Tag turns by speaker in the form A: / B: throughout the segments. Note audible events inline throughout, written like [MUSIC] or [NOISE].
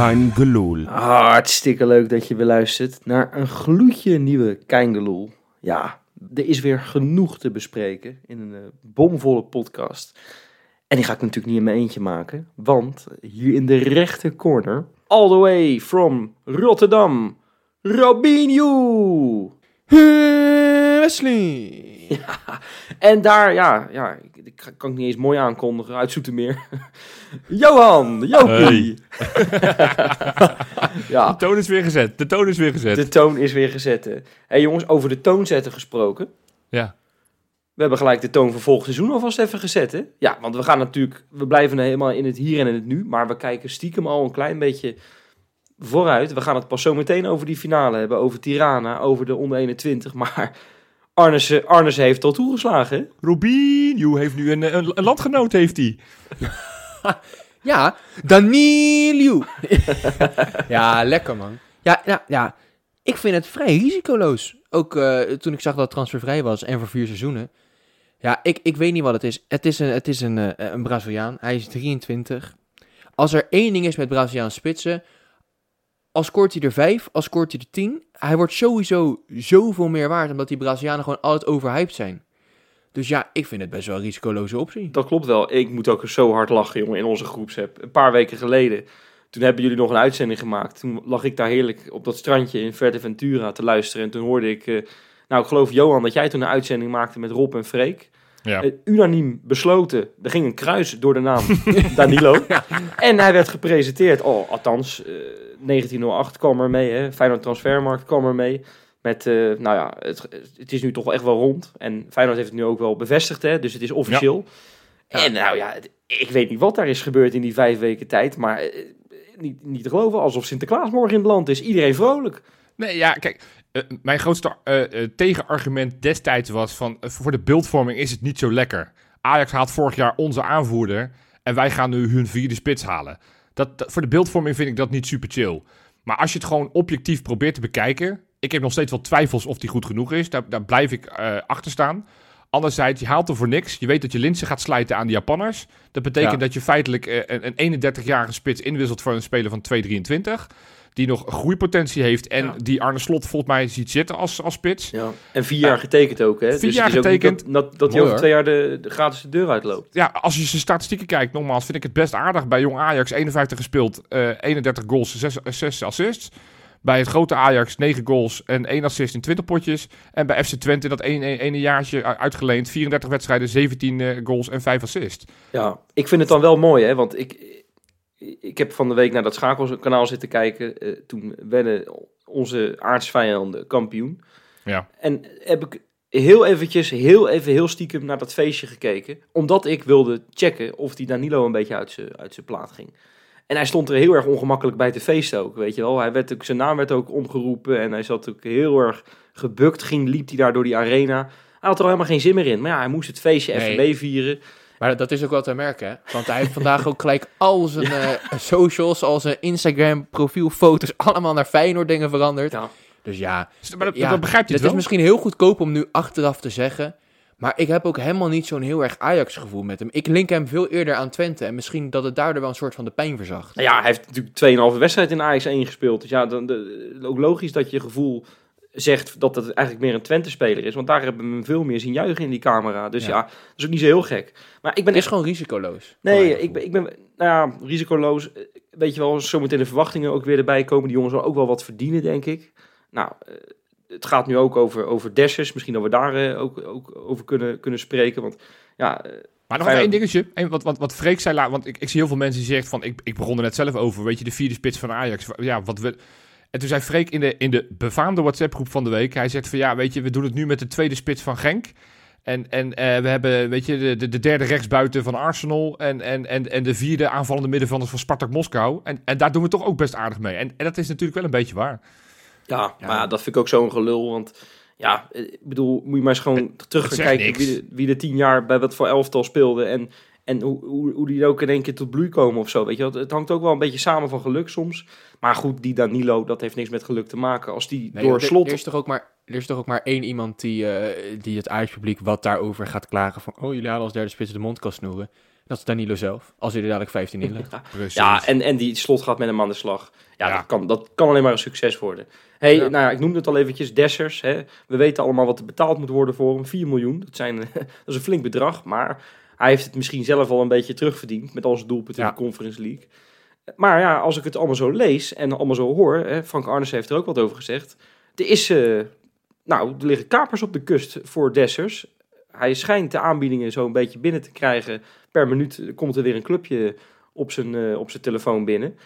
A: Kein Geloel.
B: Hartstikke leuk dat je weer luistert naar een gloedje nieuwe Keingeloel. Ja, er is weer genoeg te bespreken in een eh, bomvolle podcast. En die ga ik natuurlijk niet in mijn eentje maken, want hier in de rechter corner, all the way from Rotterdam, Robinho!
C: Wesley. [LAUGHS]
B: Ja, en daar, ja, ja ik, ik kan het niet eens mooi aankondigen, uit Zoetermeer. [LAUGHS] Johan, Jopie! [LAUGHS] ja,
C: De toon is weer gezet. De toon is weer gezet.
B: de toon is weer gezet. Hé hey jongens, over de toon zetten gesproken.
C: Ja.
B: We hebben gelijk de toon voor volgend seizoen alvast even gezet, hè? Ja, want we gaan natuurlijk, we blijven helemaal in het hier en in het nu, maar we kijken stiekem al een klein beetje vooruit. We gaan het pas zo meteen over die finale hebben, over Tirana, over de onder 21, maar Arnesen, Arnesen heeft al toegeslagen?
C: Robinho heeft nu een, een, een landgenoot, heeft hij. [LAUGHS]
D: Ja, Danilo. [LAUGHS] ja, lekker man. Ja, ja, ja, ik vind het vrij risicoloos. Ook eh, toen ik zag dat het transfervrij was en voor vier seizoenen. Ja, ik, ik weet niet wat het is. Het is een, het is een, eh, een Braziliaan. Hij is 23. Als er één ding is met Braziliaanse spitsen. Als scoort hij er vijf, als scoort hij er tien. Hij wordt sowieso zoveel meer waard. Omdat die Brazilianen gewoon altijd overhyped zijn. Dus ja, ik vind het best wel een risicoloze optie.
B: Dat klopt wel. Ik moet ook zo hard lachen, jongen, in onze groepsapp. Een paar weken geleden, toen hebben jullie nog een uitzending gemaakt. Toen lag ik daar heerlijk op dat strandje in Ventura te luisteren. En toen hoorde ik, eh, nou ik geloof Johan, dat jij toen een uitzending maakte met Rob en Freek.
C: Ja.
B: Eh, unaniem besloten, er ging een kruis door de naam [LAUGHS] Danilo. En hij werd gepresenteerd, oh, althans, eh 1908 kwam er mee, hè. Feyenoord Transfermarkt kwam er mee. Met, eh, nou ja, het, het is nu toch echt wel rond. En Feyenoord heeft het nu ook wel bevestigd, hè. Dus het is officieel. En nou ja, ik weet niet wat daar is gebeurd in die vijf weken tijd, maar eh, niet, niet te geloven, alsof Sinterklaas morgen in het land is. Iedereen vrolijk.
C: Nee, ja, kijk. eh, mijn grootste tegenargument destijds was van... voor de beeldvorming is het niet zo lekker. Ajax haalt vorig jaar onze aanvoerder... en wij gaan nu hun vierde spits halen. Dat, dat- voor de beeldvorming vind ik dat niet super chill. Maar als je het gewoon objectief probeert te bekijken... ik heb nog steeds wel twijfels of die goed genoeg is. Daar, daar blijf ik eh, achter staan. Anderzijds, je haalt hem voor niks. Je weet dat je Linsen gaat slijten aan de Japanners. Dat betekent
B: Ja.
C: dat je feitelijk eh, een, een 31-jarige spits inwisselt voor een speler van 223 die nog groeipotentie heeft en
B: Ja.
C: die Arne Slot volgens mij ziet zitten als, als spits.
B: Ja. En vier jaar getekend ook, hè?
C: Vier
B: dus
C: jaar
B: is
C: getekend.
B: Dat, dat, dat hij over twee jaar de, de gratis de deur uitloopt.
C: Ja, als je zijn statistieken kijkt, nogmaals, vind ik het best aardig. Bij Jong Ajax 51 gespeeld, eh 31 goals, 6, 6 assists. Bij het grote Ajax 9 goals en 1 assist in 20 potjes. En bij FC Twente dat ene, ene jaartje uitgeleend, 34 wedstrijden, 17 eh, goals en 5 assists.
B: Ja, ik vind het dan wel mooi, hè? Want ik, ik heb van de week naar dat schakelkanaal zitten kijken. Eh, toen werden onze aardsvijanden kampioen.
C: Ja.
B: En heb ik heel eventjes, heel even, heel stiekem naar dat feestje gekeken. Omdat ik wilde checken of die Danilo een beetje uit zijn uit zijn plaat ging. En hij stond er heel erg ongemakkelijk bij te feesten ook, weet je wel. Hij werd ook, zijn naam werd ook omgeroepen en hij zat ook heel erg gebukt. Ging, liep hij daar door die arena. Hij had er al helemaal geen zin meer in. Maar ja, hij moest het feestje even
D: Nee.
B: meevieren.
D: Maar dat is ook wel te merken, hè? Want hij heeft vandaag ook gelijk al zijn [LAUGHS] eh, socials, al zijn Instagram profielfoto's, allemaal naar Feyenoord dingen veranderd.
B: Ja.
D: Dus ja,
C: Maar dat,
D: ja
C: dat begrijpt hij
D: het
C: het wel.
D: is misschien heel goedkoop om nu achteraf te zeggen. Maar ik heb ook helemaal niet zo'n heel erg Ajax-gevoel met hem. Ik link hem veel eerder aan Twente. En misschien dat het daardoor wel een soort van de pijn verzacht.
B: Nou ja, hij heeft natuurlijk 2,5 wedstrijd in Ajax 1 gespeeld. Dus ja, dan, de, ook logisch dat je gevoel zegt dat het eigenlijk meer een Twente-speler is. Want daar hebben we hem veel meer zien juichen in die camera. Dus ja,
D: Ja.
B: dat is ook niet zo heel gek. Maar ik ben
D: Het is
B: echt...
D: gewoon risicoloos.
B: Nee, ik ben, ik ben nou ja, risicoloos. Eh, Weet je wel, zometeen de verwachtingen ook weer erbij komen. Die jongens zullen ook wel wat verdienen, denk ik. Nou, eh, het gaat nu ook over, over Dessers. Misschien dat we daar eh, ook, ook over kunnen, kunnen spreken. Want ja,
C: Maar nog één dingetje. Eén wat, wat, wat Freek zei, la- want ik, ik zie heel veel mensen die zeggen van... Ik, ik begon er net zelf over, weet je, de vierde spits van Ajax. Ja, wat we... En toen zei Freek in de, in de befaamde WhatsApp-groep van de week... Hij zegt van, ja, weet je, we doen het nu met de tweede spits van Genk. En, en eh, we hebben, weet je, de, de, de derde rechtsbuiten van Arsenal... En, en, en, en de vierde aanvallende middenvelders van Spartak Moskou. En, en daar doen we toch ook best aardig mee. En, en dat is natuurlijk wel een beetje waar.
B: Ja,
D: Ja.
B: maar dat vind ik ook zo'n gelul. Want ja, eh, ik bedoel, moet je maar eens gewoon terug gaan
C: zegt
B: kijken
C: niks.
B: wie de, wie de tien jaar bij wat voor elftal speelde. En, en hoe, hoe, hoe die ook in één keer tot bloei komen of zo. Weet je, het hangt ook wel een beetje samen van geluk soms. Maar goed, die Danilo, dat heeft niks met geluk te maken. Als die
D: Nee,
B: door
D: er-
B: slot...
D: Er is toch ook maar, er is toch ook maar één iemand die, eh, die het Ajax-publiek wat daarover gaat klagen. Van, oh, jullie halen als derde spits de mond kan snoeren. Dat is Danilo zelf, als hij er dadelijk 15 in legt. [LAUGHS]
B: Ja, en, en die slot gaat met hem aan de slag. Ja,
C: Ja.
B: Dat, kan, dat kan alleen maar een succes worden. hey,
C: Ja.
B: nou ja, ik noemde het al eventjes, Dessers. Hè. We weten allemaal wat er betaald moet worden voor hem. 4 miljoen, dat, zijn, [LAUGHS] dat is een flink bedrag. Maar hij heeft het misschien zelf al een beetje terugverdiend met al zijn doelpunten in de Conference League. Maar ja, als ik het allemaal zo lees en allemaal zo hoor, hè, Frank Arnes heeft er ook wat over gezegd. Er is, eh, nou, er liggen kapers op de kust voor Dessers. Hij schijnt de aanbiedingen zo een beetje binnen te krijgen. Per minuut komt er weer een clubje op zijn, eh, op zijn telefoon binnen.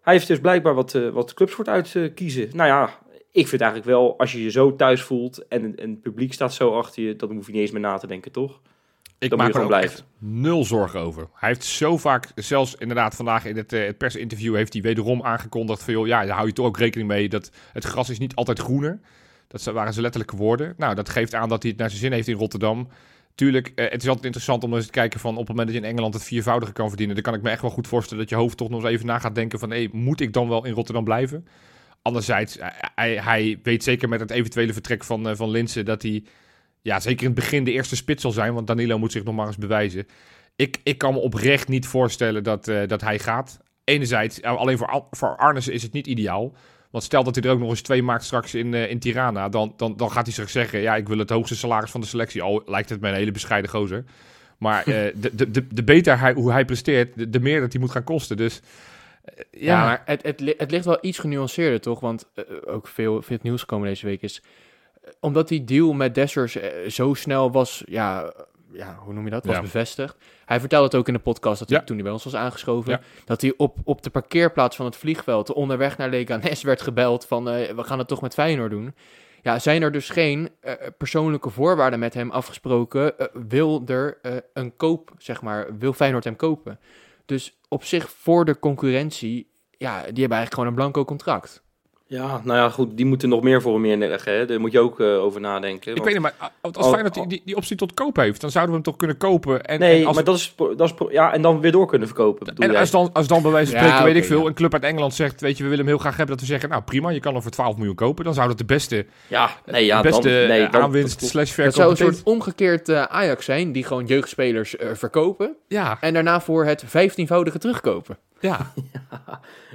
B: Hij heeft dus blijkbaar wat, eh, wat clubs voor het uitkiezen. Nou ja, ik vind eigenlijk wel, als je je zo thuis voelt en, en het publiek staat zo achter je, dan hoef je niet eens meer na te denken, toch?
C: Ik maak er echt nul zorgen over. Hij heeft zo vaak, zelfs inderdaad vandaag in het, eh, het persinterview, heeft hij wederom aangekondigd van, joh, ja, daar hou je toch ook rekening mee dat het gras is niet altijd groener. Dat waren zijn letterlijke woorden. Nou, dat geeft aan dat hij het naar zijn zin heeft in Rotterdam. Tuurlijk, eh, het is altijd interessant om eens te kijken van op het moment dat je in Engeland het viervoudige kan verdienen, dan kan ik me echt wel goed voorstellen dat je hoofd toch nog eens even na gaat denken van, hé, moet ik dan wel in Rotterdam blijven? Anderzijds, hij, hij, hij weet zeker met het eventuele vertrek van, eh, van Linsen dat hij ja, zeker in het begin de eerste spits zal zijn, want Danilo moet zich nog maar eens bewijzen. Ik, ik kan me oprecht niet voorstellen dat, eh, dat hij gaat. Enerzijds, eh, alleen voor, Al- voor Arnissen is het niet ideaal. Want stel dat hij er ook nog eens twee maakt straks in, eh, in Tirana, dan, dan, dan gaat hij zich zeggen, ja, ik wil het hoogste salaris van de selectie. Al lijkt het mij een hele bescheiden gozer. Maar [LAUGHS] de, de, de, de beter hij, hoe hij presteert, de, de meer dat hij moet gaan kosten. Dus
D: Ja,
C: ja,
D: maar het, het, het ligt wel iets genuanceerder, toch? Want ook veel, veel nieuws gekomen deze week is... omdat die deal met Dessers eh, zo snel was, ja, ja, hoe noem je dat? Was
C: Ja.
D: bevestigd. Hij vertelde het ook in de podcast, dat hij,
C: Ja.
D: toen hij bij ons was aangeschoven...
C: Ja.
D: dat hij op, op de parkeerplaats van het vliegveld... onderweg naar Leganes werd gebeld van... eh, we gaan het toch met Feyenoord doen. Ja, zijn er dus geen eh, persoonlijke voorwaarden met hem afgesproken... wil er een koop, zeg maar, wil Feyenoord hem kopen? Dus op zich voor de concurrentie ja, die hebben eigenlijk gewoon een blanco contract.
B: Ja, nou ja, goed, die moeten nog meer voor hem neerleggen. Hè? Daar moet je ook eh, over nadenken.
C: ik
B: want-
C: weet niet, maar als
B: Oh,
C: Feyenoord die,
B: oh.
C: die, die optie tot koop heeft, dan zouden we hem toch kunnen kopen. En,
B: nee,
C: en als
B: maar dat is, dat is... Ja, en dan weer door kunnen verkopen, bedoel
C: En
B: jij?
C: als dan, als dan bij wijze van
D: Ja,
C: spreken, weet ik veel,
D: ja.
C: een club uit Engeland zegt, weet je, we willen hem heel graag hebben, dat we zeggen, nou prima, je kan hem voor 12 miljoen kopen, dan zou dat de beste,
B: Ja, nee, ja,
C: de beste
B: dan, nee,
C: eh,
B: dan,
C: aanwinst slash
D: Het zou een
C: verkoop.
D: soort omgekeerd eh, Ajax zijn, die gewoon jeugdspelers eh, verkopen
C: Ja,
D: en daarna voor het vijftienvoudige terugkopen.
C: Ja. [LAUGHS]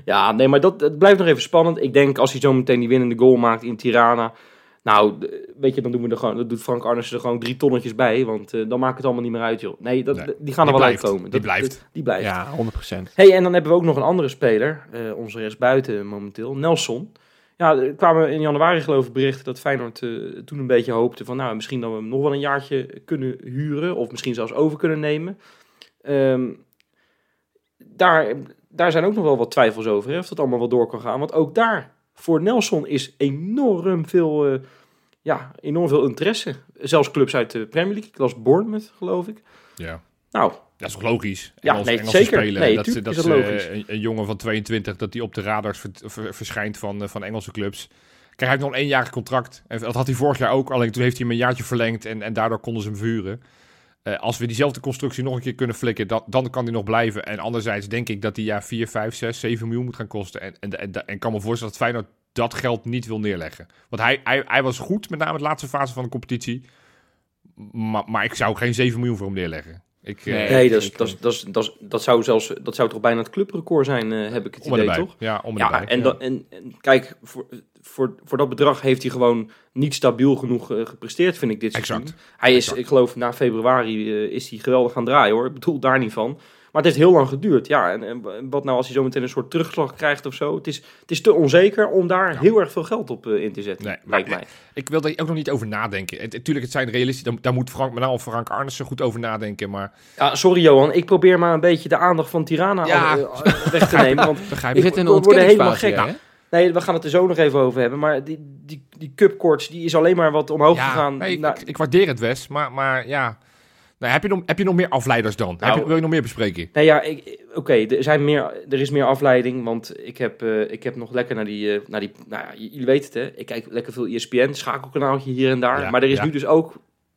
B: Ja, nee, maar dat, het blijft nog even spannend. Ik denk als hij zo meteen die winnende goal maakt in Tirana. Nou, weet je, dan doen we er gewoon, dat doet Frank Arnissen er gewoon drie tonnetjes bij. Want eh, dan maakt het allemaal niet meer uit, joh. Nee, dat,
C: Nee,
B: die gaan er
C: die
B: wel
C: blijft.
B: uitkomen.
C: Die
B: Dat-
C: blijft.
B: dat- die blijft.
D: Ja, 100%.
B: hey, en dan hebben we ook nog een andere speler. eh onze rechtsbuiten momenteel. Nelson. Ja, er kwamen in januari geloof ik berichten dat Feyenoord eh, toen een beetje hoopte van... Nou, misschien dat we hem nog wel een jaartje kunnen huren. Of misschien zelfs over kunnen nemen. Ehm, daar, daar zijn ook nog wel wat twijfels over. Hè, of dat allemaal wel door kan gaan. Want ook daar, voor Nelson is enorm veel, eh, ja, enorm veel interesse. Zelfs clubs uit de Premier League. Ik las Bournemouth, geloof ik.
C: ja.
B: Nou,
C: Dat is toch logisch?
B: Ja,
C: Engels,
B: nee,
C: Engelse
B: zeker.
C: Spelen,
B: Nee,
C: dat, dat
B: is dat
C: eh,
B: logisch.
C: een, een jongen van 22, dat hij op de radars ver- ver- verschijnt van, eh, van Engelse clubs. Kijk, hij heeft nog een eenjarig contract. En dat had hij vorig jaar ook, alleen toen heeft hij hem een jaartje verlengd en, en daardoor konden ze hem vuren. Eh, als we diezelfde constructie nog een keer kunnen flikken, dan, dan kan hij nog blijven. En anderzijds denk ik dat hij ja 4, 5, 6, 7 miljoen moet gaan kosten. En, en, en, en kan me voorstellen dat Feyenoord dat geld niet wil neerleggen. Want hij, hij, hij was goed, met name de laatste fase van de competitie. Maar, maar ik zou geen 7 miljoen voor hem neerleggen. Ik, eh,
D: Nee.
B: nee, dat, is, dat, is, dat, is, dat, is- dat zou zelfs dat zou toch bijna het clubrecord zijn, eh, heb ik het idee,
C: erbij.
B: toch?
C: Ja, om en
B: Ja,
C: erbij.
B: en, dan- en, en kijk, voor, voor, voor dat bedrag heeft hij gewoon niet stabiel genoeg eh, gepresteerd, vind ik dit seizoen.
C: Exact.
B: Hij is,
C: Exact.
B: ik geloof, na februari eh, is hij geweldig gaan draaien hoor. Ik bedoel daar niet van. Maar het heeft heel lang geduurd. Ja, en, en wat nou als hij zo meteen een soort terugslag krijgt of zo? Het is, het is te onzeker om daar
C: Ja.
B: heel erg veel geld op eh, in te zetten,
C: Nee,
B: lijkt
C: maar-
B: mij.
C: Ik wil daar ook nog niet over nadenken. Het, tuurlijk, het zijn realistisch. Daar, daar moet Frank, met name Frank Arnissen goed over nadenken. Maar
B: Ja, sorry Johan, ik probeer maar een beetje de aandacht van Tirana
C: Ja.
B: al- weg te [LAUGHS] nemen. Want
C: begrijp
D: Je zit in
B: we
D: een
B: worden helemaal
D: ontkenningsfase,
B: gek.
D: hè?
B: Nee, we gaan het er zo nog even over hebben. Maar die, die, die cupcourts, die is alleen maar wat omhoog
C: Ja,
B: gegaan.
C: nee, ik,
B: Nou,
C: ik, ik waardeer het, Wes. Maar, maar ja... Nou, heb, je nog, heb je nog meer afleiders dan?
B: Nou,
C: heb je, wil je nog meer bespreken?
B: Nee, ja, oké, er, zijn meer, er is meer afleiding, want ik heb, eh, ik heb nog lekker naar die, eh, naar die, nou ja, jullie weten het hè, ik kijk lekker veel ESPN, schakelkanaaltje hier en daar,
C: Ja,
B: maar er is
C: ja.
B: nu dus ook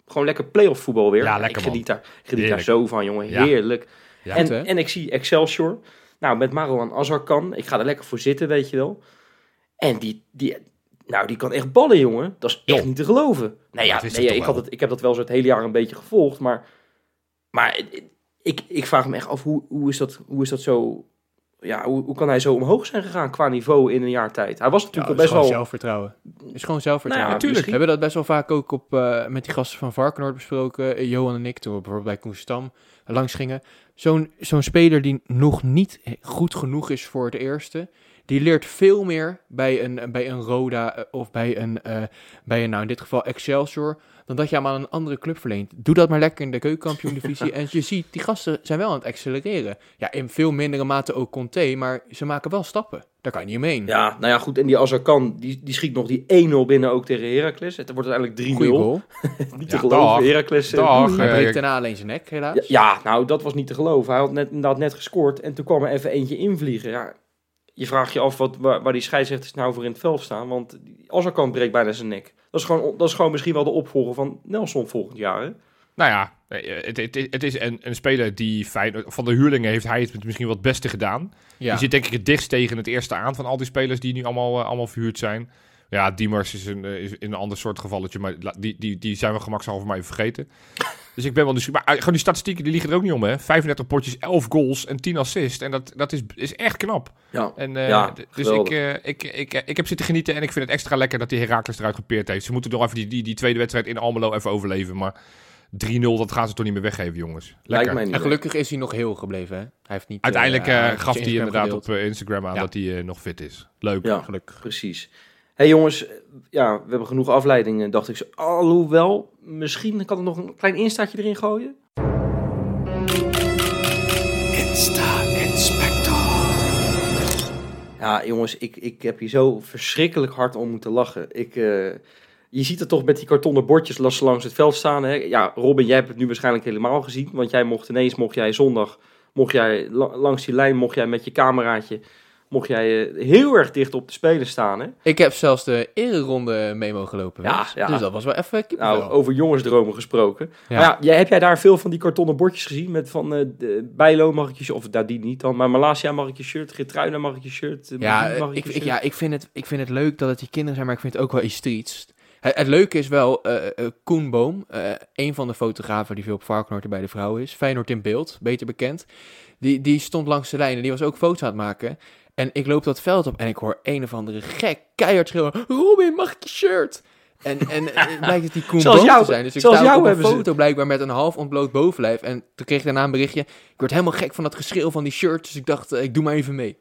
B: gewoon lekker playoff voetbal weer.
C: Ja, lekker,
B: ik geniet daar, geniet daar zo van, jongen, heerlijk.
C: Ja,
B: en,
D: goed,
B: en ik zie Excelsior, nou, met Marouane Azarkan, ik ga er lekker voor zitten, weet je wel. En die, die, nou, die kan echt ballen, jongen. Dat is echt niet te geloven. Nee, ja, nee,
C: ik
B: ja,
C: toch
B: ik, had het, ik heb dat wel zo het hele jaar een beetje gevolgd, maar, maar ik, ik, vraag me echt af, hoe, hoe, is, dat, hoe is dat zo... Ja, hoe, hoe kan hij zo omhoog zijn gegaan qua niveau in een jaar tijd? Hij was natuurlijk al best
D: gewoon
B: wel...
D: zelfvertrouwen. Het is gewoon zelfvertrouwen.
B: Nou ja,
C: natuurlijk.
D: We hebben dat best wel vaak ook op, eh, met die gasten van Varkenoord besproken. eh, Johan en ik, toen we bijvoorbeeld bij Koen Stam langs gingen. Zo'n zo'n speler die nog niet goed genoeg is voor het eerste. Die leert veel meer bij een, bij een Roda eh, of bij een, eh, bij een, nou in dit geval Excelsior, dan dat je hem aan een andere club verleent. Doe dat maar lekker in de keukenkampioen-divisie. [LAUGHS] en je ziet, die gasten zijn wel aan het accelereren. Ja, in veel mindere mate ook Conte, maar ze maken wel stappen. Daar kan je niet omheen.
B: Ja, nou ja, goed. En die Azarkan, die, die schiet nog die 1-0 binnen ook tegen Heracles. Het wordt uiteindelijk 3-0.
D: Goeie goal. [LAUGHS]
B: Niet te geloven. Heracles... eh,
C: Dag.
B: oei.
D: Hij breekt daarna alleen zijn nek, helaas.
B: Ja, ja, nou, dat was niet te geloven. Hij had net, inderdaad net gescoord en toen kwam er even eentje invliegen. Ja, je vraagt je af wat, waar, waar die scheidsrechters nou voor in het veld staan. Want Azarkan breekt bijna zijn nek. Dat is, gewoon, dat is gewoon misschien wel de opvolger van Nelson volgend jaar. Hè?
C: Nou ja, eh, het, het, het is een, een speler die fijn... Van de huurlingen heeft hij het misschien wat het beste gedaan.
D: Ja.
C: Die zit denk ik het dichtst tegen het eerste aan van al die spelers die nu allemaal, eh, allemaal verhuurd zijn. Ja, Diemers is een, eh, is een ander soort gevalletje, maar die, die, die zijn we gemakshalve maar even vergeten. Dus ik ben wel nieuwsgierig. Maar eh, gewoon die statistieken, die liggen er ook niet om, hè. 35 potjes, 11 goals en 10 assists. En dat, dat is, is echt knap.
B: Ja.
C: En, eh,
B: Ja,
C: dus ik, eh, ik, ik, ik, ik heb zitten genieten en ik vind het extra lekker dat die Herakles eruit gepeerd heeft. Ze moeten nog even die, die, die tweede wedstrijd in Almelo even overleven, maar 3-0, dat gaan ze toch niet meer weggeven, jongens. Lekker.
B: Lijkt mij niet.
D: En gelukkig is hij nog heel gebleven. Hè? Hij heeft niet.
C: Uiteindelijk
D: hij
C: gaf hij inderdaad
D: gedeeld.
C: op Instagram aan
D: Ja.
C: dat hij eh, nog fit is. Leuk.
B: Ja,
D: Gelukkig.
B: precies. Hey jongens, ja, we hebben genoeg afleidingen, dacht ik. zo. Alhoewel, misschien kan ik nog een klein instaatje erin gooien. Ja, jongens, ik, ik heb hier zo verschrikkelijk hard om moeten lachen. Ik, eh, je ziet het toch met die kartonnen bordjes las- langs het veld staan. Hè? Ja, Robin, jij hebt het nu waarschijnlijk helemaal gezien. Want jij mocht ineens, mocht jij zondag, mocht jij la- langs die lijn, mocht jij met je cameraatje, mocht jij eh, heel erg dicht op de spelers staan. Hè?
D: Ik heb zelfs de ereronde memo gelopen.
B: Ja,
D: Wes.
B: ja.
D: Dus dat was wel even.
B: Nou, over jongensdromen gesproken.
D: Ja.
B: Maar ja, jij, heb jij daar veel van die kartonnen bordjes gezien? Met van eh Bijlo mag ik je of daar die niet dan, maar Malasia mag ik je shirt, Gertruida mag ik je shirt, eh,
D: Ja, ik,
B: shirt.
D: ja ik, vind het, ik vind het leuk dat het die kinderen zijn, maar ik vind het ook wel iets triest. Het, het leuke is wel, eh, Koen Boom, een van de fotografen die veel op Varkenoord bij de vrouw is, Feyenoord in beeld, beter bekend, die, die stond langs de lijn en die was ook foto's aan het maken. En ik loop dat veld op en ik hoor een of andere gek keihard schreeuwen, Robin, mag ik je shirt? En, en eh, het blijkt dat die Koen Boom
B: jou-
D: te zijn. Dus ik sta ook
B: jou
D: op een
B: ze.
D: foto blijkbaar met een half ontbloot bovenlijf. En toen kreeg ik daarna een berichtje, ik word helemaal gek van dat geschreeuw van die shirt. Dus ik dacht, eh, ik doe maar even mee.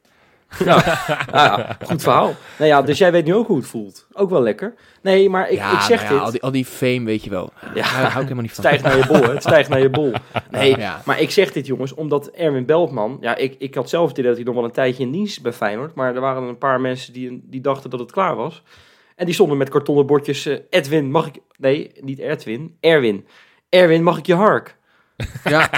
B: Ja, [LAUGHS] ja, goed verhaal. Nou ja, dus jij weet nu ook hoe het voelt. Ook wel lekker. Nee, maar ik,
D: ja,
B: ik zeg
D: nou ja,
B: dit.
D: Al die, al die fame, weet je wel.
B: Ja.
D: Daar hou ik helemaal niet van.
B: stijgt naar je bol, hè? Het stijgt naar je bol. Nee, maar ik zeg dit, jongens, omdat Erwin Beltman... Ja, ik, ik had zelf het idee dat hij nog wel een tijdje in dienst bij Feyenoord. Maar er waren een paar mensen die, die dachten dat het klaar was. En die stonden met kartonnen bordjes... eh, Edwin, mag ik... Nee, niet Edwin. Erwin. Erwin, mag ik je hark? [LAUGHS]
D: Ja,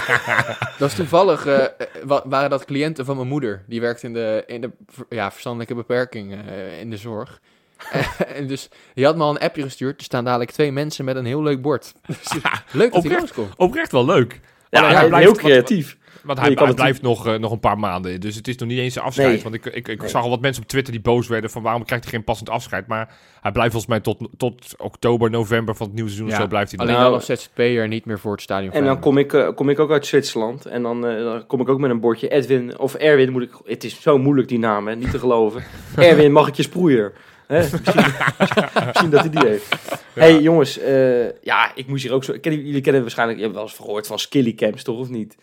D: dat is toevallig, eh, eh, wa- waren dat cliënten van mijn moeder. Die werkt in de, in de ja, verstandelijke beperking eh, in de zorg. [LAUGHS] en dus die had me al een appje gestuurd. Er staan dadelijk twee mensen met een heel leuk bord. Dus, [LAUGHS] leuk dat hij
C: Oprecht.
D: langskomt.
C: Oprecht wel leuk.
B: Ja, hij
C: hij
B: is heel
C: blijft-
B: creatief.
C: Want hij, blijft nog, eh, nog een paar maanden. Dus het is nog niet eens een afscheid.
B: Nee.
C: Want ik, ik, ik
B: Nee.
C: zag al wat mensen op Twitter die boos werden van waarom krijgt hij geen passend afscheid. Maar hij blijft volgens mij tot, tot oktober, november van het nieuwe seizoen. of
D: Ja.
C: Zo blijft hij.
D: Alleen
B: Nou,
D: dan als ZZP'er niet meer voor het stadion.
B: En dan kom ik, eh, kom ik ook uit Zwitserland. En dan, eh, dan kom ik ook met een bordje. Edwin, of Erwin moet ik... Het is zo moeilijk die naam, hè? Niet te geloven. [LAUGHS] Erwin, mag ik je sproeier? Hè? [LAUGHS] Misschien, [LAUGHS] misschien dat hij die heeft. hey, jongens. eh, ja, ik moest hier ook zo... Jullie kennen waarschijnlijk... Je hebt wel eens gehoord van Skilly Camps, toch? Of niet?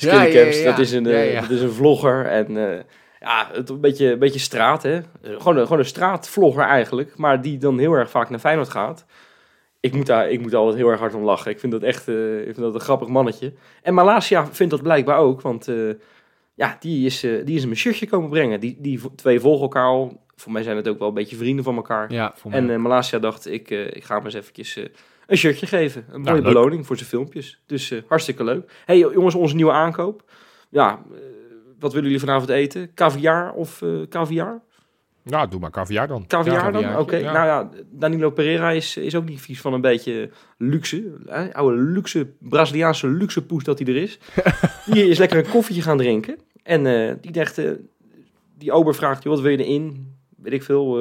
D: Ja,
B: Skilly
D: ja,
B: Camps,
D: ja, ja.
B: Dat, is een,
D: Ja,
B: eh,
D: ja.
B: dat is een vlogger. En eh, ja, het, een, beetje, een beetje straat, hè? Gewoon een, gewoon een straatvlogger eigenlijk. Maar die dan heel erg vaak naar Feyenoord gaat. Ik moet, daar, ik moet altijd heel erg hard om lachen. Ik vind dat echt eh, ik vind dat een grappig mannetje. En Malasia vindt dat blijkbaar ook. Want eh, ja, die is, eh, die is een shirtje komen brengen. Die, die twee volgen elkaar al. Voor mij zijn het ook wel een beetje vrienden van elkaar.
D: Ja, voor mij.
B: En eh Malasia dacht, ik, eh, ik ga hem eens eventjes eh, een shirtje geven. Een mooie beloning voor zijn filmpjes. Dus eh, hartstikke leuk. hey, jongens, onze nieuwe aankoop. Ja, eh, wat willen jullie vanavond eten? Caviar of eh caviar?
C: Nou, doe maar caviar dan.
B: Caviar dan? Oké,
C: Ja.
B: nou ja, Danilo Pereira is, is ook niet vies van een beetje luxe. Hè? Oude luxe, Braziliaanse luxe poes dat hij er is. [LAUGHS] die is lekker een koffietje gaan drinken. En die dacht, die ober vraagt, joh, wat wil je erin? Weet ik veel.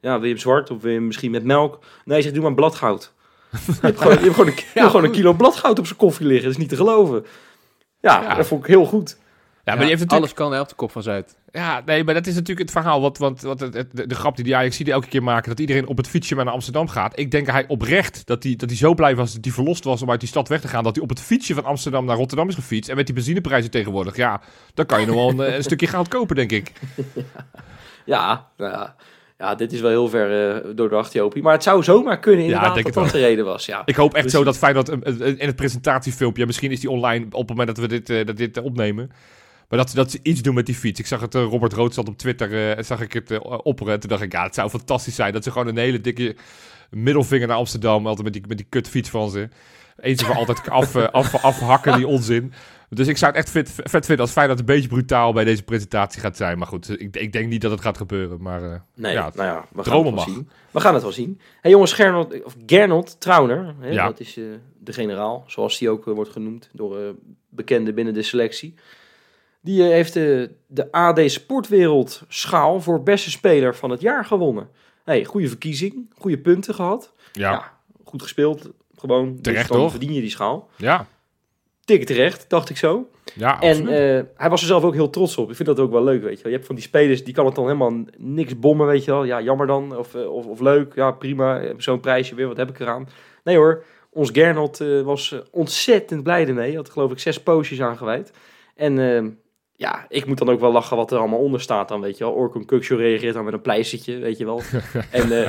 B: Ja, wil je hem zwart of wil je hem misschien met melk? Nee, hij zegt, doe maar bladgoud. je hebt gewoon, je hebt gewoon, een, [LAUGHS] hebt
D: Ja,
B: gewoon een kilo bladgoud op zijn koffie liggen. Dat is niet te geloven. Ja,
C: Ja.
B: dat vond ik heel goed.
C: Ja, maar die heeft natuurlijk...
D: Alles kan hè, op de kop van Zuid.
C: Ja, nee, maar dat is natuurlijk het verhaal. Want, want, want het, het- de, de grap die die Ajax elke keer maken, dat iedereen op het fietsje maar naar Amsterdam gaat. Ik denk hij oprecht dat hij, dat hij zo blij was dat hij verlost was om uit die stad weg te gaan. Dat hij op het fietsje van Amsterdam naar Rotterdam is gefietst. En met die benzineprijzen tegenwoordig, ja, dan kan je nog wel een, een stukje geld kopen, denk ik. [LAUGHS]
B: Ja, nou ja. Ja, dit is wel heel ver eh, door de achterjopie. Maar het zou zomaar kunnen inderdaad
C: denk
B: dat dat de reden was. Ja.
C: Ik hoop echt
B: Precies.
C: zo dat Feyenoord eh, eh, in het presentatiefilmpje, misschien is die online op het moment dat we dit, dat dit opnemen. Maar dat, dat ze iets doen met die fiets. Ik zag het, eh, Robert zat op Twitter, en zag ik het eh, opperen. En toen dacht ik, ja, het zou fantastisch zijn dat ze gewoon een hele dikke middelvinger naar Amsterdam, altijd met die, met die kutfiets van ze. Eens voor altijd [LAUGHS] af, af, afhakken, die onzin. Dus ik zou het echt vet, vet vinden als Feyenoord een beetje brutaal bij deze presentatie gaat zijn. Maar goed, ik, ik denk niet dat het gaat gebeuren. Maar eh,
B: Nee,
C: ja,
B: nou ja, we gaan het wel
C: mag.
B: zien. We gaan het wel zien. hey jongens, Gernot, of Gernot Trauner, hè,
C: Ja.
B: dat is eh, de generaal, zoals die ook eh, wordt genoemd door bekenden binnen de selectie. Die heeft de AD Sportwereld schaal voor beste speler van het jaar gewonnen. Hey, goede verkiezing, goede punten gehad.
C: ja,
B: Ja, goed gespeeld, gewoon. Dus
C: Terecht,
B: dan
C: toch?
B: verdien je die schaal.
C: ja,
B: Tik terecht, dacht ik zo.
C: ja,
B: En eh, hij was er zelf ook heel trots op. Ik vind dat ook wel leuk, weet je wel. Je hebt van die spelers, die kan het dan helemaal niks bommen, weet je wel. Ja, jammer dan. Of, eh, of, of leuk. Ja, prima. Zo'n prijsje weer, wat heb ik eraan? Nee hoor, ons Gernot eh, was ontzettend blij ermee. Hij had geloof ik zes postjes aangeweid. En ja, ik moet dan ook wel lachen wat er allemaal onder staat dan, weet je wel. Orkun Kukcu reageert dan met een pleistertje, weet je wel. [LAUGHS] en, eh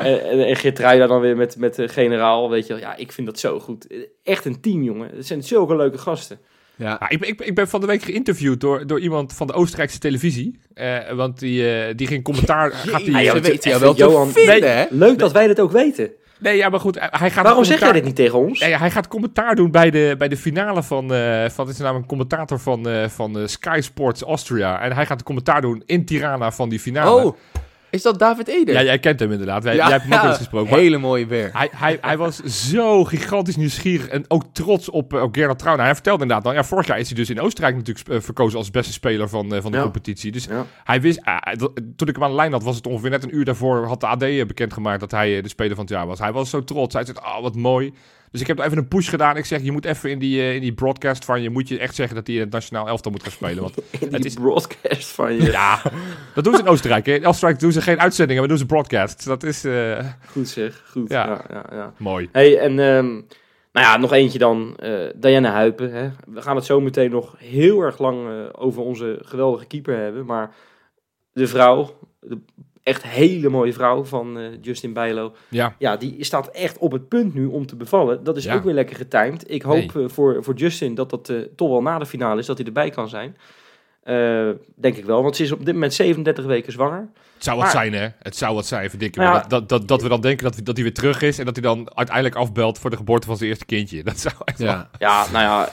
B: en, en, Geertruida dan weer met, met de generaal, weet je wel. Ja, ik vind dat zo goed. Echt een team, jongen. Het zijn zulke leuke gasten.
D: Ja.
C: Ja, ik, ben- ik, ben- ik ben van de week geïnterviewd door, door iemand van de Oostenrijkse televisie. Eh, want die, eh, die ging commentaar. [LAUGHS] gaat die,
B: joh,
D: Ze
B: het-
D: weten jou wel te
B: Johan,
D: vinden,
C: nee,
D: hè?
B: Leuk dat wij dat ook weten.
C: Nee, ja, maar goed. Hij gaat
B: Waarom zeg jij dit niet tegen ons?
C: Nee, hij gaat commentaar doen bij de, bij de finale van, eh van. Het is namelijk een commentator van, eh, van eh, Sky Sports Austria. En hij gaat de commentaar doen in Tirana van die finale.
D: Oh, is dat David Eder?
C: Ja, jij kent hem inderdaad. Wij, jij hebt hem ook eens gesproken.
D: Hele mooie beer.
C: Hij, hij, hij was zo gigantisch nieuwsgierig en ook trots op, eh, op Gerard Trauner. Hij vertelde inderdaad, dan, ja, vorig jaar is hij dus in Oostenrijk natuurlijk eh, verkozen als beste speler van, eh, van de
B: Ja.
C: competitie. Dus
B: Ja.
C: hij wist, toen ik hem aan de lijn had, was het ongeveer net een uur daarvoor, had de AD bekendgemaakt dat hij de speler van het jaar was. Hij was zo trots. Hij zei, oh, wat mooi. Dus ik heb even een push gedaan. Ik zeg, je moet even in die, eh, in die broadcast van je, moet je echt zeggen dat hij in het nationaal elftal moet gaan spelen. Want [LAUGHS]
B: In die
C: het is-
B: broadcast van je.
C: ja, dat doen ze in Oostenrijk. hè. In Oostenrijk doen ze geen uitzendingen, maar doen ze broadcasts. Dat is eh,
B: Goed zeg, goed.
C: Ja.
B: Ja. Ja, ja,
C: mooi.
B: Hey, en ehm, nou ja, nog eentje dan. eh Diana Huipen. Hè. We gaan het zo meteen nog heel erg lang over onze geweldige keeper hebben. Maar de vrouw, de echt hele mooie vrouw van eh, Justin Bijlo.
C: Ja,
B: Ja, die staat echt op het punt nu om te bevallen. Dat is
C: Ja.
B: ook weer lekker getimed. Ik hoop
C: Nee.
B: eh, voor, voor Justin dat dat eh, toch wel na de finale is, dat hij erbij kan zijn. Eh, denk ik wel, want ze is op dit moment 37 weken zwanger.
C: Het zou wat
B: Maar-
C: zijn, hè? Het zou wat zijn, ik.
B: Nou ja-
C: dat, dat, dat, dat we dan denken dat, dat hij weer terug is en dat hij dan uiteindelijk afbelt voor de geboorte van zijn eerste kindje. Dat zou echt wel-
D: Ja.
B: Ja, nou ja,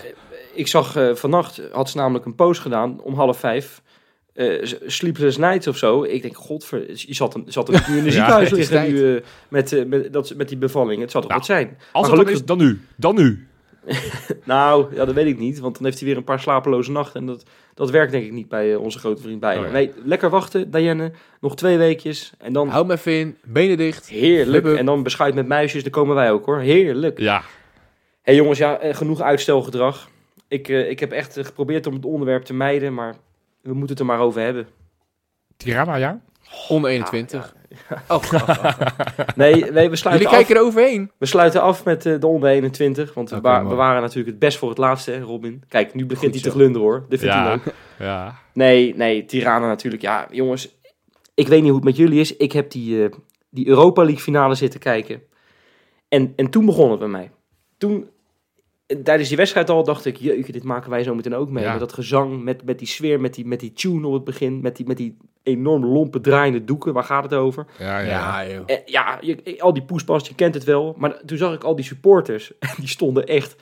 B: ik zag eh, vannacht, had ze namelijk een post gedaan om half vijf. Eh sleepless nights of zo. Ik denk, godver, je zat, een, zat een nu in een ziekenhuis liggen nu, eh, met, eh, met, dat, met die bevalling. Het zou toch
C: Ja.
B: wat zijn?
C: Als
B: Maar
C: het dan is, dan nu. Dan nu. [LAUGHS]
B: Nou, ja, dat weet ik niet. Want dan heeft hij weer een paar slapeloze nachten. En dat, dat werkt denk ik niet bij onze grote vriend Bijlo.
C: Oh ja.
B: Nee, lekker wachten, Diane. Nog twee weekjes. En dan
D: Hou me even in, benen dicht.
B: heerlijk.
D: Hup.
B: En dan beschuit met muisjes, daar komen wij ook hoor. Heerlijk.
C: Ja.
B: Hé jongens, ja, genoeg uitstelgedrag. Ik, ik heb echt geprobeerd om het onderwerp te mijden. Maar we moeten het er maar over hebben.
C: Tirana, ja?
D: Onder 21. Oh, oh, [LAUGHS] oh.
B: Nee, nee we,
D: Jullie
B: sluiten af,
D: kijken er overheen.
B: we sluiten af met eh, de onder 21. Want we, waren natuurlijk het best voor het laatste, hè, Robin. Kijk, nu begint
D: Goed
B: hij te glunderen hoor. Dit vindt hij
C: Ja.
B: leuk.
C: Ja.
B: Nee, nee, Tirana natuurlijk. Ja, jongens, ik weet niet hoe het met jullie is. Ik heb die, eh, die Europa League finale zitten kijken. En, en toen begon het bij mij. Toen, tijdens die wedstrijd al, dacht ik... Jeetje, dit maken wij zo meteen ook mee.
C: Ja.
B: Met dat gezang, met, met die sfeer, met die, met die tune op het begin. Met die, met die enorm lompe draaiende doeken. Waar gaat het over?
C: Ja, ja.
D: Ja, joh.
B: En ja, je, al die poespas, je kent het wel. Maar toen zag ik al die supporters. En [LAUGHS] die stonden echt...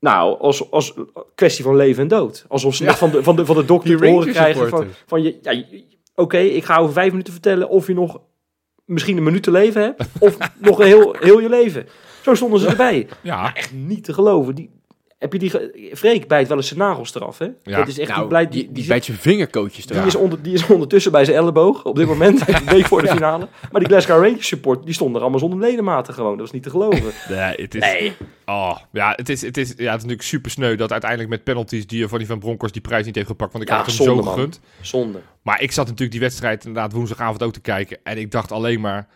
B: Nou, als, als kwestie van leven en dood. Alsof ze van de, van de, van de dokter
D: Die
B: te horen krijgen van...
D: supporters.
B: van je, ja, Oké, ik ga over vijf minuten vertellen of je nog misschien een minuut te leven hebt. Of [LAUGHS] nog een heel, heel je leven. Zo stonden ze erbij.
C: Ja.
B: Echt niet te geloven. Die, Heb je die... ge- Freek bijt wel eens zijn nagels eraf, hè?
C: Ja.
B: Dat is echt...
D: nou,
B: die, blijft,
D: die,
B: die,
D: die bijt zijn vingerkootjes
B: die
D: eraf.
B: is onder, die is ondertussen bij zijn elleboog op dit moment. [LAUGHS] een week voor de
D: Ja.
B: finale. Maar die Glasgow Rangers support, die stonden er allemaal zonder ledematen gewoon. Dat was niet te geloven. [LAUGHS]
C: Nee, het is...
B: Nee.
C: Oh, ja, het is, het, is, ja, het is natuurlijk super sneu dat uiteindelijk met penalties Giovanni van Bronckhorst die prijs niet heeft gepakt. Want ik
B: Ja,
C: had het hem
B: zonde,
C: zo
B: man.
C: gegund.
B: Zonde.
C: Maar ik zat natuurlijk die wedstrijd inderdaad woensdagavond ook te kijken. En ik dacht alleen maar,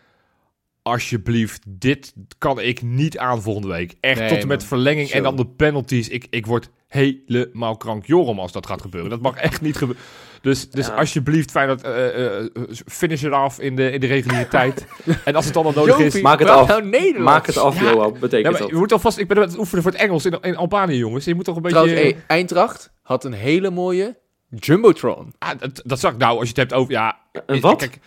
C: alsjeblieft, dit kan ik niet aan volgende week. Echt
D: Nee,
C: tot en met
D: man.
C: verlenging
D: Zo.
C: en dan de penalties. Ik, ik word helemaal krank jorum als dat gaat gebeuren. Dat mag echt niet gebeuren. Dus, dus
B: Ja.
C: alsjeblieft, fijn dat eh, eh, finish het af in de, in de reguliere tijd. [LAUGHS] En als het dan al nodig is...
B: Maak het af.
D: Nou.
B: Maak het af,
C: Ja.
B: Johan, betekent dat.
C: je moet alvast, ik ben aan het oefenen voor het Engels in, in Albanië, jongens. Je moet toch een beetje...
D: Trouwens, hey, Eintracht had een hele mooie Jumbotron.
C: Ah, dat, dat zag ik nou, als je het hebt over... Ja,
B: Een wat?
C: Kijk,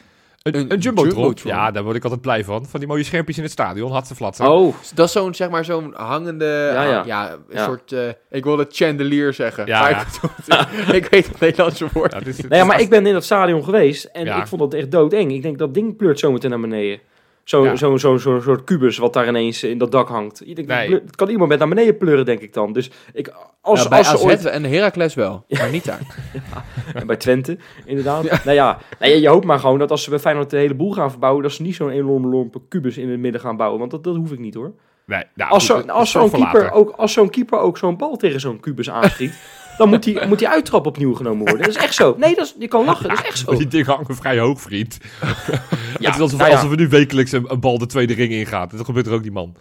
C: een,
D: Een
C: een, jumbotron.
D: jumbotron.
C: Ja, daar word ik altijd blij van. Van die mooie schermpjes in het stadion. Had flatsen.
B: Oh,
D: Dat is zo'n, zeg maar, zo'n hangende...
B: Ja, ja.
D: een
B: Ja.
D: soort... eh, ik wilde chandelier zeggen.
C: Ja, ja. [LAUGHS]
D: Ik, weet het Nederlandse woord.
C: Ja, dit is-
B: ja, maar ik ben in dat stadion geweest en
C: Ja.
B: ik vond dat echt doodeng. Ik denk dat ding pleurt zometeen naar beneden. Zo'n
C: Ja.
B: zo, zo, zo, soort kubus wat daar ineens in dat dak hangt. Je
C: Nee.
B: dat pleurt- dat kan iemand met naar beneden pleuren, denk ik dan. Dus ik, als,
D: bij
B: als ze
D: AZ
B: ooit...
D: en Heracles wel, maar niet daar. [LAUGHS]
B: En bij Twente, inderdaad. Nou ja, nou ja, je hoopt maar gewoon dat als ze bij Feyenoord de hele boel gaan verbouwen... dat ze niet zo'n enorme lompe kubus in het midden gaan bouwen. Want dat, dat hoef ik niet, hoor.
C: Nee, nou,
B: Als, zo, zo'n keeper, ook, als zo'n keeper ook zo'n bal tegen zo'n kubus aanschiet... [LAUGHS] dan moet die, moet die uittrap opnieuw genomen worden. Dat is echt zo. Nee, dat is, je kan lachen, dat is echt zo. [LAUGHS]
C: Die dingen hangen vrij hoog, vriend. [LAUGHS]
B: Ja,
C: het is alsof,
B: nou ja.
C: alsof we nu wekelijks een, een bal de tweede ring ingaat. Dat gebeurt er ook niet, man.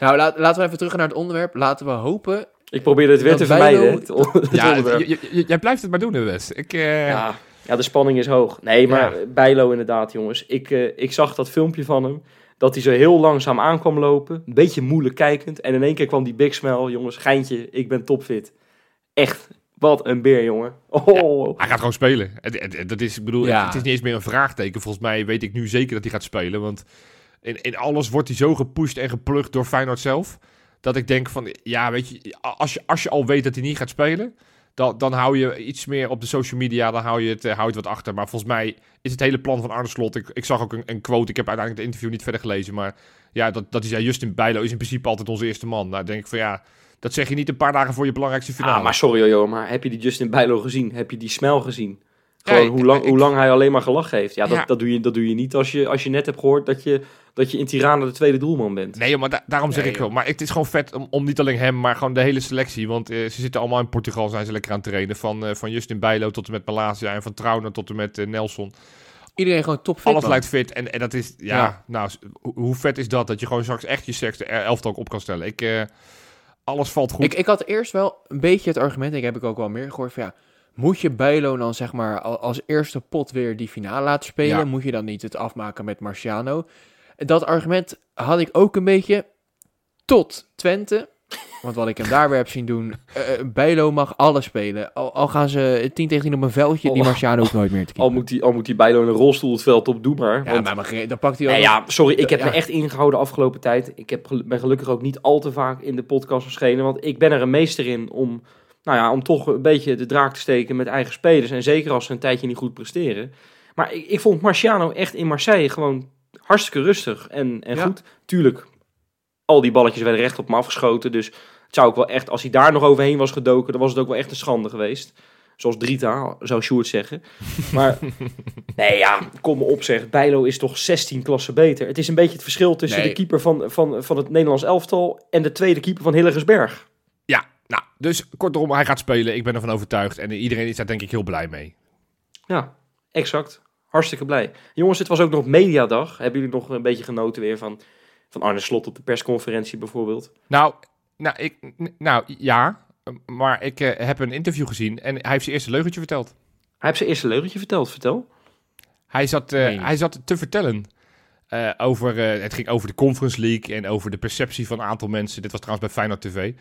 D: Nou, laat, laten we even terug naar het onderwerp. Laten we hopen...
B: Ik probeerde het weer te vermijden, het
C: Ja, jij blijft het maar doen, hè, Wes. Ik, eh,
B: Ja, ja, de spanning is hoog. Nee, maar
C: Ja.
B: Bijlo inderdaad, jongens. Ik, eh, ik zag dat filmpje van hem. Dat hij zo heel langzaam aankwam lopen. Een beetje moeilijk kijkend. En in één keer kwam die big smile. Jongens, geintje, ik ben topfit. Echt, wat een beer, jongen. Oh,
C: Hij gaat gewoon spelen. Dat is, ik bedoel,
D: Ja.
C: het is niet eens meer een vraagteken. Volgens mij weet ik nu zeker dat hij gaat spelen. Want in, in alles wordt hij zo gepusht en geplukt door Feyenoord zelf. Dat ik denk van, ja, weet je, als je, als je al weet dat hij niet gaat spelen... Dan, dan hou je iets meer op de social media, dan hou je, het, eh, hou je het wat achter. Maar volgens mij is het hele plan van Arne Slot... Ik, ik zag ook een, een quote, ik heb uiteindelijk het interview niet verder gelezen... maar ja, dat, dat hij zei, Justin Bijlo is in principe altijd onze eerste man. Nou, denk ik van ja, dat zeg je niet een paar dagen voor je belangrijkste finale.
B: ah, maar sorry joh, maar heb je die Justin Bijlo gezien? Heb je die smile gezien? Gewoon
C: Ja,
B: hoe, lang,
C: ik-
B: hoe lang hij alleen maar gelachen heeft. Ja, dat,
C: Ja.
B: Dat, doe je, dat doe je niet als je, als je net hebt gehoord dat je, dat je in Tirana de tweede doelman bent.
C: Nee, maar da- daarom zeg
D: Nee,
C: ik wel. Maar het is gewoon vet om, om niet alleen hem, maar gewoon de hele selectie. Want eh, ze zitten allemaal in Portugal, zijn ze lekker aan het trainen. Van, eh, van Justin Bijlo tot en met Malaysia en van Trauner tot en met eh, Nelson.
D: Iedereen gewoon topfit,
C: Alles
D: man.
C: lijkt fit. En, en dat is, ja,
D: Ja.
C: nou, hoe, vet is dat? Dat je gewoon straks echt je sterkste elftal op kan stellen. Ik, eh, alles valt goed.
D: Ik, ik had eerst wel een beetje het argument, ik heb ik ook wel meer gehoord, van ja, moet je Bijlo dan zeg maar al- als eerste pot weer die finale laten spelen?
C: Ja.
D: Moet je dan niet het afmaken met Marciano? Dat argument had ik ook een beetje tot Twente. Want wat ik hem daar weer heb zien doen, eh, Bijlo mag alles spelen. Al, al gaan ze 10 tegen 10 op een veldje, die
B: Oh.
D: Marciano hoeft nooit meer te
B: Al
D: kiezen.
B: moet, die, al moet die Bijlo in een rolstoel het veld op, doe maar.
D: Ja,
B: want-
D: maar, maar dan pakt hij ook
B: Nee, ja, sorry, ik heb
D: Ja.
B: me echt ingehouden de afgelopen tijd. Ik heb, ben gelukkig ook niet al te vaak in de podcast verschenen. Want ik ben er een meester in om, nou ja, om toch een beetje de draak te steken met eigen spelers. En zeker als ze een tijdje niet goed presteren. Maar ik, ik vond Marciano echt in Marseille gewoon hartstikke rustig en, en
D: Ja.
B: goed. Tuurlijk, al die balletjes werden recht op hem afgeschoten. Dus het zou ook wel echt, als hij daar nog overheen was gedoken, dan was het ook wel echt een schande geweest. Zoals Drita, zou Sjoerd zeggen. Maar [LAUGHS] nee, ja, kom me op zeg. Bijlo is toch 16 klassen beter. Het is een beetje het verschil tussen
D: Nee.
B: de keeper van, van, van het Nederlands elftal en de tweede keeper van Hillegersberg.
C: Ja, nou, dus kortom, hij gaat spelen. Ik ben ervan overtuigd. En iedereen is daar denk ik heel blij mee.
B: Ja, exact. Hartstikke blij. Jongens, het was ook nog mediadag. Hebben jullie nog een beetje genoten weer van, van Arne Slot op de persconferentie bijvoorbeeld?
C: Nou, nou, ik, nou ja, maar ik eh, heb een interview gezien en hij heeft zijn eerste leugentje verteld.
B: Hij heeft zijn eerste leugentje verteld, vertel.
C: Hij zat, eh,
D: Nee.
C: hij zat te vertellen eh, over, het ging over de Conference League en over de perceptie van een aantal mensen. Dit was trouwens bij Feyenoord TV.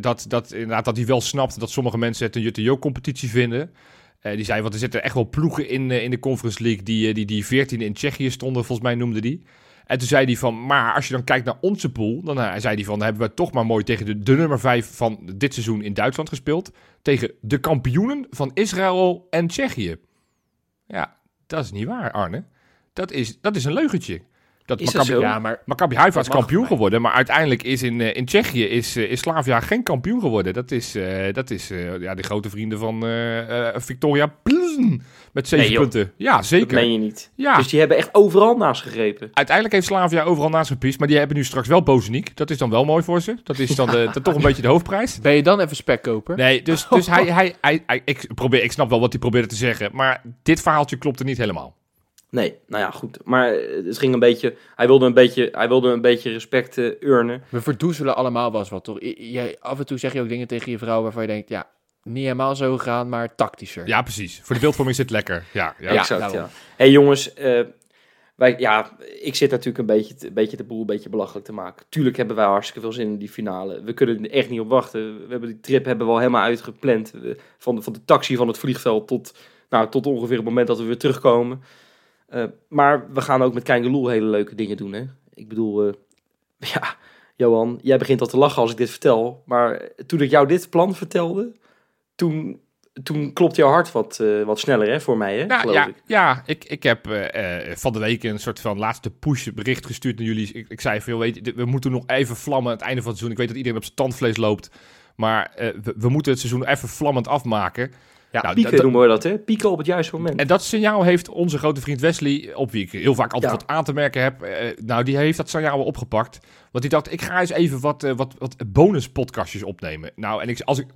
C: Dat, dat, inderdaad, dat hij wel snapt dat sommige mensen het een Jutte-Jo-competitie vinden. Eh, die zei, want er zitten echt wel ploegen in, in de Conference League die, die, die 14 in Tsjechië stonden, volgens mij noemde die. En toen zei hij van, maar als je dan kijkt naar onze pool, dan eh, zei hij van, dan hebben we toch maar mooi tegen de, de nummer 5 van dit seizoen in Duitsland gespeeld. Tegen de kampioenen van Israël en Tsjechië. Ja, dat is niet waar, Arne. Dat is, dat is een leugentje. Dat
B: Is
C: Maccabi?
D: Ja, maar
C: Maccabi Haifa is kampioen geworden, maar uiteindelijk is in, eh, in Tsjechië is, eh, is Slavia geen kampioen geworden. Dat is, dat is ja, de grote vrienden van Victoria Plzen met zeven
B: Nee,
C: punten. Ja,
B: Dat
C: zeker.
B: meen je niet.
C: Ja.
B: Dus die hebben echt overal naast gegrepen.
C: Uiteindelijk heeft Slavia overal naast gepiest, maar die hebben nu straks wel Bozeniek. Dat is dan wel mooi voor ze. Dat is dan de, [LAUGHS] dat toch een beetje de hoofdprijs.
D: ben je dan even spekkoper?
C: Nee, dus, dus [LAUGHS] hij, hij, hij, hij- ik, probeer, ik snap wel wat hij probeerde te zeggen, maar dit verhaaltje klopte niet helemaal.
B: Nee, nou ja, goed. Maar eh, het ging een beetje... Hij wilde een beetje, hij wilde een beetje respect eh, urnen.
D: We verdoezelen allemaal wel eens wat, toch? Jij- af en toe zeg je ook dingen tegen je vrouw waarvan je denkt, ja, niet helemaal zo gaan, maar tactischer.
C: Ja, precies. Voor de beeldvorming is dit lekker. Ja, ja.
D: Ja,
B: exact, ja. hey, jongens, eh, wij, ja, ik zit natuurlijk een beetje, te- een beetje de boel een beetje belachelijk te maken. Tuurlijk hebben wij hartstikke veel zin in die finale. We kunnen er echt niet op wachten. We hebben die trip hebben we al helemaal uitgepland. Van de, van de taxi van het vliegveld tot, nou, tot ongeveer het moment dat we weer terugkomen. Eh, maar we gaan ook met Kangeloel hele leuke dingen doen, hè. Ik bedoel, eh, [LAUGHS] ja, Johan, jij begint al te lachen als ik dit vertel. Maar toen ik jou dit plan vertelde, toen, toen klopt jouw hart wat, eh, wat sneller, hè, voor mij, hè,
C: Nou,
B: geloof
C: ja,
B: ik.
C: ja ik, ik heb eh, eh, van de week een soort van laatste push bericht gestuurd naar jullie. Ik, ik zei van, joh, weet we moeten nog even vlammen aan het einde van het seizoen. Ik weet dat iedereen op zijn tandvlees loopt. Maar we, we moeten het seizoen even vlammend afmaken.
D: Ja,
C: Nou,
B: Pieken noemen we dat, hè? Pieken op het juiste moment.
C: En dat signaal heeft onze grote vriend Wesley, op wie ik heel vaak altijd
B: Ja.
C: wat aan te merken heb. nou, die heeft dat signaal wel opgepakt. Want die dacht, ik ga eens even wat, wat, wat bonuspodcastjes opnemen. Nou, en ik, als ik...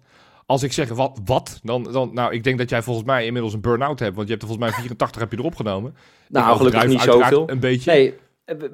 C: Als ik zeg wat, wat dan, dan, nou, ik denk dat jij volgens mij inmiddels een burn-out hebt, want je hebt er volgens mij 84 heb je erop genomen.
B: nou, gelukkig niet zoveel.
C: Een beetje.
B: Nee,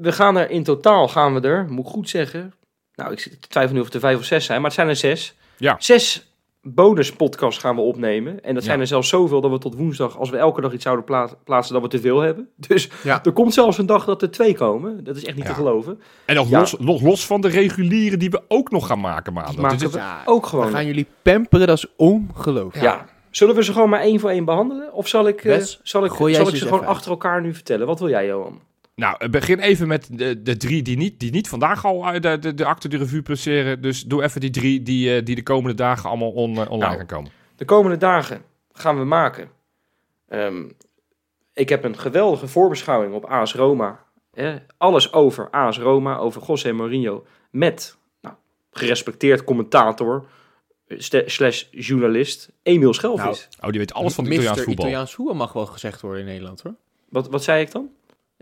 B: we- gaan er in totaal, gaan we er, moet ik goed zeggen. Nou, ik twijfelen nu of het er vijf of zes zijn, maar het zijn er zes.
C: Ja.
B: Zes bonuspodcasts gaan we opnemen. En dat
C: Ja.
B: zijn er zelfs zoveel dat we tot woensdag, als we elke dag iets zouden pla- plaatsen, dat we te veel hebben. [LAUGHS] Dus
D: Ja.
B: er komt zelfs een dag dat er twee komen. Dat is echt niet
C: Ja.
B: te geloven.
C: En nog
B: Ja.
C: los, los, los van de reguliere die we ook nog gaan maken maandag.
B: maken
C: Dus het-
B: we- Ook
D: we
B: gewoon.
D: gaan jullie pamperen, dat is ongelooflijk.
B: Ja. Zullen we ze gewoon maar één voor één behandelen? Of zal ik, eh, zal ik, zal
D: ze
B: ik ze gewoon
D: even
B: achter elkaar nu vertellen? Wat wil jij, Johan?
C: Nou, eh, begin even met de, de drie die niet, die niet vandaag al de, de, de acte de revue passeren. Dus doe even die drie die, eh, die de komende dagen allemaal on- eh, online
B: Nou.
C: gaan komen.
B: De komende dagen gaan we maken. Ehm, ik heb een geweldige voorbeschouwing op AS Roma. Hè? Alles over AS Roma, over José Mourinho. Met nou, gerespecteerd commentator slash journalist Emiel Schelvis.
D: Nou,
C: Oh, die weet alles van
D: Mister
C: Italiaans voetbal.
D: Italiaans voetbal mag wel gezegd worden in Nederland, hoor.
B: wat, wat zei ik dan?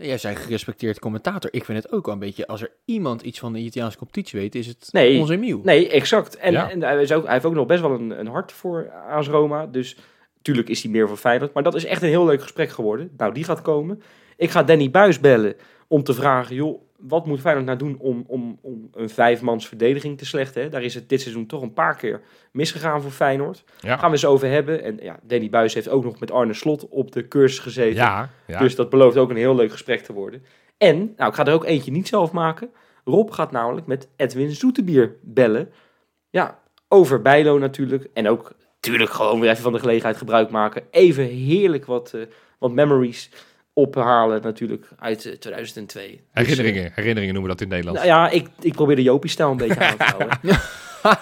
D: Jij zei gerespecteerd commentator. Ik vind het ook wel een beetje, als er iemand iets van de Italiaanse competitie weet, is het
B: Nee.
D: onze Emiel.
B: Nee, exact. En,
C: Ja.
B: en hij, is ook, hij heeft ook nog best wel een, een hart voor AS Roma. Dus natuurlijk is hij meer voor Feyenoord. Maar dat is echt een heel leuk gesprek geworden. Nou, die gaat komen. Ik ga Danny Buis bellen om te vragen... joh, wat moet Feyenoord nou doen om, om, om een vijfmans verdediging te slechten? Hè? Daar is het dit seizoen toch een paar keer misgegaan voor Feyenoord.
C: Ja.
B: Gaan we eens over hebben. En ja, Danny Buis heeft ook nog met Arne Slot op de cursus gezeten.
C: Ja, ja.
B: Dus dat belooft ook een heel leuk gesprek te worden. En, nou, ik ga er ook eentje niet zelf maken. Rob gaat namelijk met Edwin Zoetebier bellen. Ja, over Bijlo natuurlijk. En ook natuurlijk gewoon weer even van de gelegenheid gebruik maken. Even heerlijk wat, eh, wat memories ophalen natuurlijk uit eh, 2002.
C: herinneringen, herinneringen noemen we dat in.
B: Dus, nou ja, ik, ik probeer de Jopie-stijl een beetje aan te houden. [LAUGHS]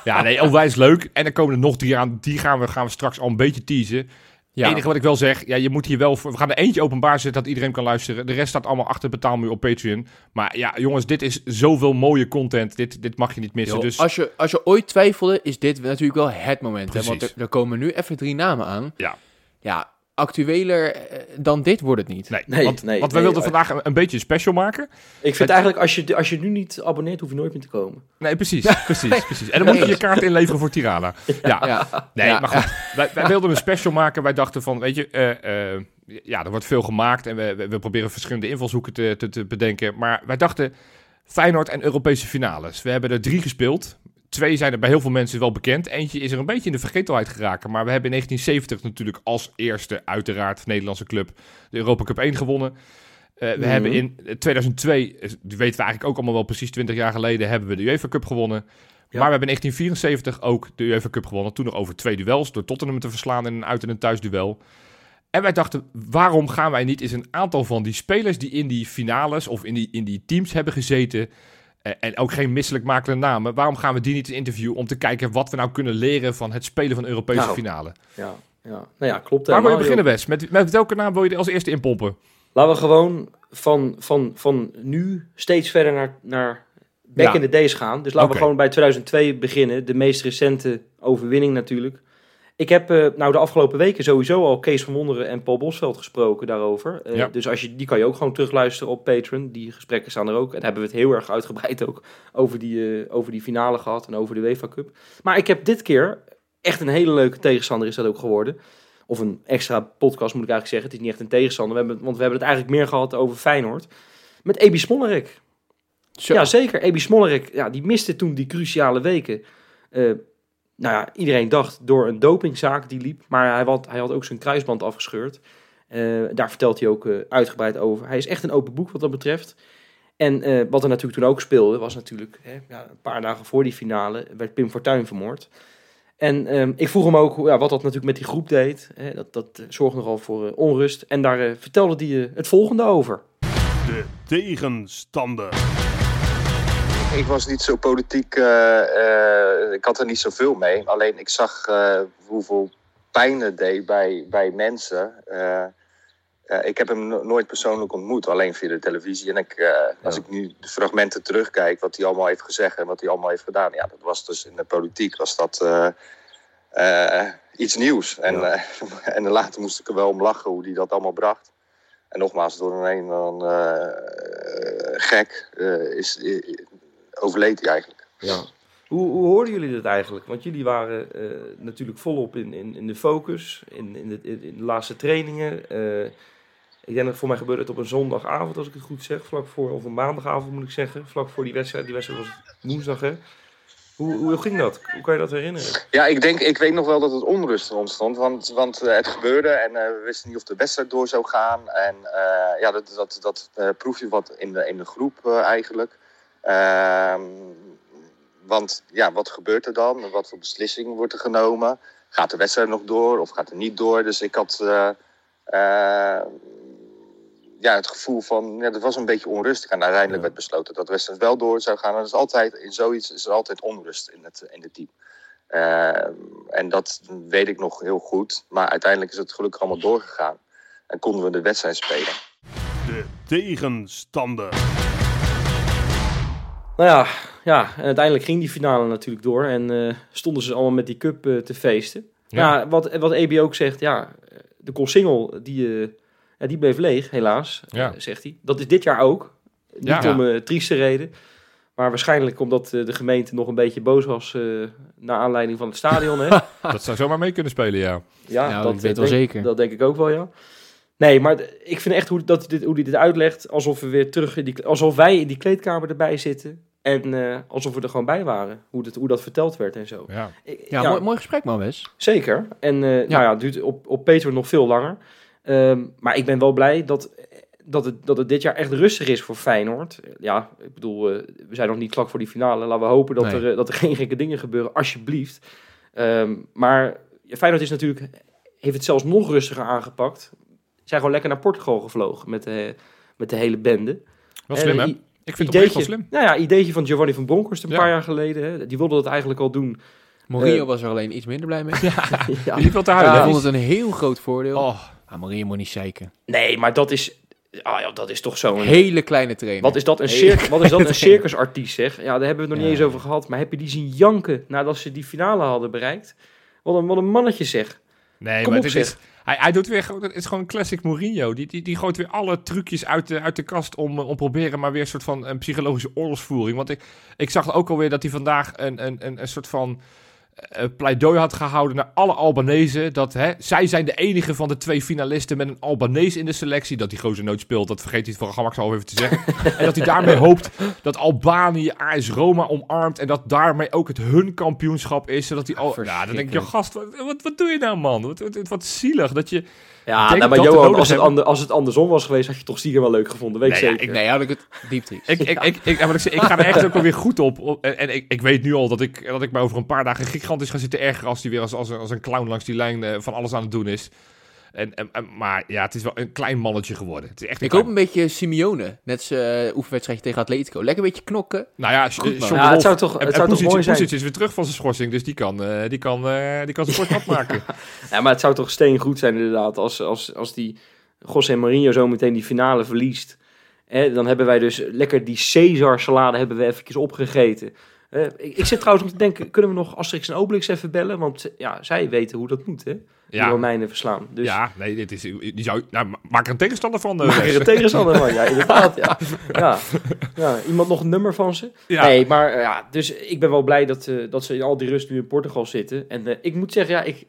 C: Ja, nee, onwijs leuk. En er komen er nog drie aan. Die gaan we, gaan we straks al een beetje teasen. Het
D: Ja.
C: enige wat ik wel zeg, ja, je moet hier wel voor. We gaan er eentje openbaar zetten dat iedereen kan luisteren. De rest staat allemaal achter betaalmuur op Patreon. Maar ja, jongens, dit is zoveel mooie content. Dit, dit mag je niet missen. Dus
D: als, je, als je ooit twijfelde, is dit natuurlijk wel het moment. Hè? Want er, er komen nu even drie namen aan.
C: Ja.
D: Ja, actueler eh, dan dit wordt het niet.
C: nee,
B: Nee,
C: want,
B: nee,
C: want
B: nee,
C: wilden
B: eh,
C: vandaag een, een beetje een special maken.
B: ik vind eigenlijk, als je, als je nu niet abonneert, hoef je nooit meer te komen.
C: Nee, precies, precies, precies. En dan moet je je kaart inleveren voor Tirana. [LAUGHS] Ja,
D: Ja.
C: Nee,
D: Ja,
C: maar goed. Wij, wij wilden een special maken. Wij dachten van, weet je, eh, eh, ja, er wordt veel gemaakt. En we, we, we proberen verschillende invalshoeken te, te, te bedenken. Maar wij dachten, Feyenoord en Europese finales. We hebben er drie gespeeld. Twee zijn er bij heel veel mensen wel bekend. Eentje is er een beetje in de vergetelheid geraken. Maar we hebben in 1970 natuurlijk als eerste, uiteraard, Nederlandse club, de Europa Cup 1 gewonnen. Eh, we
B: Mhm.
C: hebben in 2002, eh, die weten we eigenlijk ook allemaal wel precies 20 jaar geleden, hebben we de UEFA Cup gewonnen.
B: Ja.
C: Maar we hebben in 1974 ook de UEFA Cup gewonnen. Toen nog over twee duels, door Tottenham te verslaan in een uit- en een thuisduel. En wij dachten, waarom gaan wij niet eens een aantal van die spelers die in die finales of in die, in die teams hebben gezeten, en ook geen misselijk makende namen, waarom gaan we die niet interviewen om te kijken wat we nou kunnen leren van het spelen van de Europese
B: Nou,
C: finale?
B: Ja, ja. Nou ja, klopt
C: Waar wil je beginnen, Wes? Met, met welke naam wil je er als eerste inpompen?
B: Laten we gewoon van, van, van nu steeds verder naar, naar back
D: Ja.
B: in the days gaan. Dus laten we gewoon bij 2002 beginnen. De meest recente overwinning natuurlijk. Ik heb eh, nou de afgelopen weken sowieso al Kees van Wonderen en Paul Bosveld gesproken daarover. Eh,
C: Ja.
B: Dus als je, die kan je ook gewoon terugluisteren op Patreon. Die gesprekken staan er ook. En hebben we het heel erg uitgebreid ook over die, eh, over die finale gehad en over de UEFA Cup. Maar ik heb dit keer echt een hele leuke tegenstander is dat ook geworden. Of een extra podcast moet ik eigenlijk zeggen. Het is niet echt een tegenstander. We hebben, want we hebben het eigenlijk meer gehad over Feyenoord. Met Ebi Smollerik.
D: Zo.
B: Ja, zeker. Ebi Smollerik, ja, die miste toen die cruciale weken. Nou ja, iedereen dacht door een dopingzaak die liep. Maar hij had, hij had ook zijn kruisband afgescheurd. Eh, daar vertelt hij ook eh, uitgebreid over. Hij is echt een open boek wat dat betreft. En eh, wat er natuurlijk toen ook speelde, was natuurlijk hè, ja, een paar dagen voor die finale werd Pim Fortuyn vermoord. En ehm, ik vroeg hem ook ja, wat dat natuurlijk met die groep deed. Hè, dat dat zorgde nogal voor onrust. En daar vertelde hij het volgende over.
A: De tegenstander.
E: Ik was niet zo politiek, eh, eh, ik had er niet zoveel mee. Alleen ik zag eh, hoeveel pijn het deed bij, bij mensen. Ik heb hem no- nooit persoonlijk ontmoet, alleen via de televisie. En ik, als ik nu de fragmenten terugkijk, wat hij allemaal heeft gezegd en wat hij allemaal heeft gedaan. Ja, dat was dus in de politiek was dat iets nieuws. En,
B: Ja. [LAUGHS]
E: en later moest ik er wel om lachen hoe hij dat allemaal bracht. En nogmaals, door een een dan gek is, overleed hij eigenlijk.
B: Ja. Hoe, hoe hoorden jullie dat eigenlijk? Want jullie waren eh, natuurlijk volop in, in, in de focus, in, in, de, in de laatste trainingen. Eh, ik denk dat voor mij gebeurde het op een zondagavond, als ik het goed zeg. Vlak voor, of een maandagavond moet ik zeggen. Vlak voor die wedstrijd. Die wedstrijd was woensdag, hè? Hoe, hoe ging dat? Hoe kan je dat herinneren?
E: Ja, ik denk, ik weet nog wel dat het onrust ontstond, want, want eh, het gebeurde en we wisten niet of de wedstrijd door zou gaan. En ja, dat, dat, dat proef je wat in de, in de groep eigenlijk. Ehm, want ja, wat gebeurt er dan? Wat voor beslissing wordt er genomen? Gaat de wedstrijd nog door of gaat het niet door? Dus ik had eh, eh, ja, het gevoel van, ja, dat was een beetje onrustig. En uiteindelijk
B: Ja.
E: werd besloten dat de wedstrijd wel door zou gaan. En dat is altijd, in zoiets is er altijd onrust in het, in het team. Eh, en dat weet ik nog heel goed. Maar uiteindelijk is het gelukkig allemaal doorgegaan. En konden we de wedstrijd spelen.
A: De tegenstander.
B: Nou ja, ja, en uiteindelijk ging die finale natuurlijk door. En eh, stonden ze allemaal met die cup eh, te feesten.
C: Ja.
B: Ja, wat, wat EB ook zegt, ja, de Koolsingel, die, eh, ja, die bleef leeg, helaas,
C: Ja.
B: zegt hij. Dat is dit jaar ook. Niet
C: Ja.
B: om trieste reden. Maar waarschijnlijk omdat de gemeente nog een beetje boos was eh naar aanleiding van het stadion. Hè? [LAUGHS]
C: Dat zou zomaar mee kunnen spelen, ja.
B: Ja, dat
D: ik weet wel zeker.
B: Dat denk ik ook wel, ja. Nee, maar ik vind echt hoe, dat, dit, hoe hij dit uitlegt, alsof we weer terug in die, alsof wij in die kleedkamer erbij zitten. En eh, alsof we er gewoon bij waren. Hoe dat, hoe dat verteld werd en zo.
C: ja.
B: Ik-
D: Ja, Mooi, mooi gesprek man, Wes.
B: Zeker. En eh nou ja, het duurt op, op Patreon nog veel langer. Ehm, maar ik ben wel blij dat, dat, het, dat het dit jaar echt rustig is voor Feyenoord. Ja, ik bedoel, eh, we zijn nog niet vlak voor die finale. Laten we hopen dat,
D: Nee.
B: er, dat er geen gekke dingen gebeuren, alsjeblieft. Ehm, maar ja, Feyenoord is natuurlijk, heeft het zelfs nog rustiger aangepakt. Zijn gewoon lekker naar Portugal gevlogen met de, met de hele bende.
C: Wel slim,
B: Eh,
C: hè?
B: i-
C: Ik vind het oprecht wel
B: Ideetje,
C: slim.
B: nou ja, ideetje van Giovanni van Bronckhorst een
C: Ja.
B: paar jaar geleden. Hè. Die wilde dat eigenlijk al doen.
D: Mourinho
B: Eh,
D: was er alleen iets minder blij mee. [LAUGHS]
B: Ja.
C: Die wel te
D: Hij
C: huilen. hè?
D: vond het een heel groot voordeel.
C: Oh,
D: Ah, Mourinho moet niet zeiken.
B: Nee, maar dat is, ah ja, dat is toch zo'n...
D: Hele kleine trainer.
B: Wat is dat, een, circus, wat is dat, een circusartiest zeg? Ja, daar hebben we het nog niet
D: Ja.
B: eens over gehad. Maar heb je die zien janken nadat ze die finale hadden bereikt? Wat een, wat een mannetje zeg.
C: nee,
B: Kom
C: maar
B: op,
C: dit
B: zeg.
C: Hij, hij doet weer gewoon, het is gewoon classic Mourinho. Die, die, die gooit weer alle trucjes uit de, uit de kast om, eh, om proberen maar weer een soort van een psychologische oorlogsvoering. Want ik, ik zag ook alweer dat hij vandaag een, een, een, een soort van pleidooi had gehouden naar alle Albanese. Dat hè, zij zijn de enige van de twee finalisten met een Albanese in de selectie. Dat die gozer nooit speelt, dat vergeet hij voor gemak even te zeggen. [LAUGHS] en dat hij daarmee hoopt dat Albanië AS Roma omarmt. En dat daarmee ook het hun kampioenschap is. Zodat die al. Ja, dan denk je, gast, wat, wat, wat doe je nou, man? Wat, wat, wat zielig dat je.
B: Ja,
C: denk
B: nou, maar Johan, als het, ander, als het andersom was geweest, had je toch stiekem wel leuk gevonden. Weet ik
C: Nee, ja,
B: zeker.
D: Nee, had ik het diep triest.
C: Ik, ik, ik, ik, ik, zeg, ik ga er echt ook alweer goed op. En, en ik, ik weet nu al dat ik, dat ik me over een paar dagen gigantisch ga zitten ergeren als die weer als, als, een- als een clown langs die lijn eh, van alles aan het doen is. En, en, en- maar ja, het is wel een klein mannetje geworden. Het is echt een
D: Ik hoop een beetje Simeone. Net zijn uh, oefenwedstrijdje tegen Atletico. Lekker een beetje knokken.
C: Nou ja,
D: Goed,
B: Ja, het zou toch, het
C: en
B: zou toch mooi zijn.
C: Is weer terug van zijn schorsing, dus die kan, eh, die kan, eh, die kan zijn sport [LAUGHS] afmaken.
B: Ja, maar het zou toch steengoed zijn inderdaad als, als, als die José Mourinho zo meteen die finale verliest. Hè, dan hebben wij dus lekker die Caesar salade hebben we eventjes opgegeten. Eh, ik, ik zit trouwens om te denken, kunnen we nog Asterix en Obelix even bellen? Want ja, zij weten hoe dat moet, hè? Die
C: Ja,
B: Romeinen verslaan. Dus
C: ja nee, dit is, die zou, nou, maak er een tegenstander van. eh,
B: Maak er een tegenstander van, ja, inderdaad. Ja. [LAUGHS] Ja. Ja, iemand nog een nummer van ze?
C: Ja.
B: Nee, maar eh, ja, dus ik ben wel blij dat, dat ze in al die rust nu in Portugal zitten. En ik moet zeggen, ja, ik,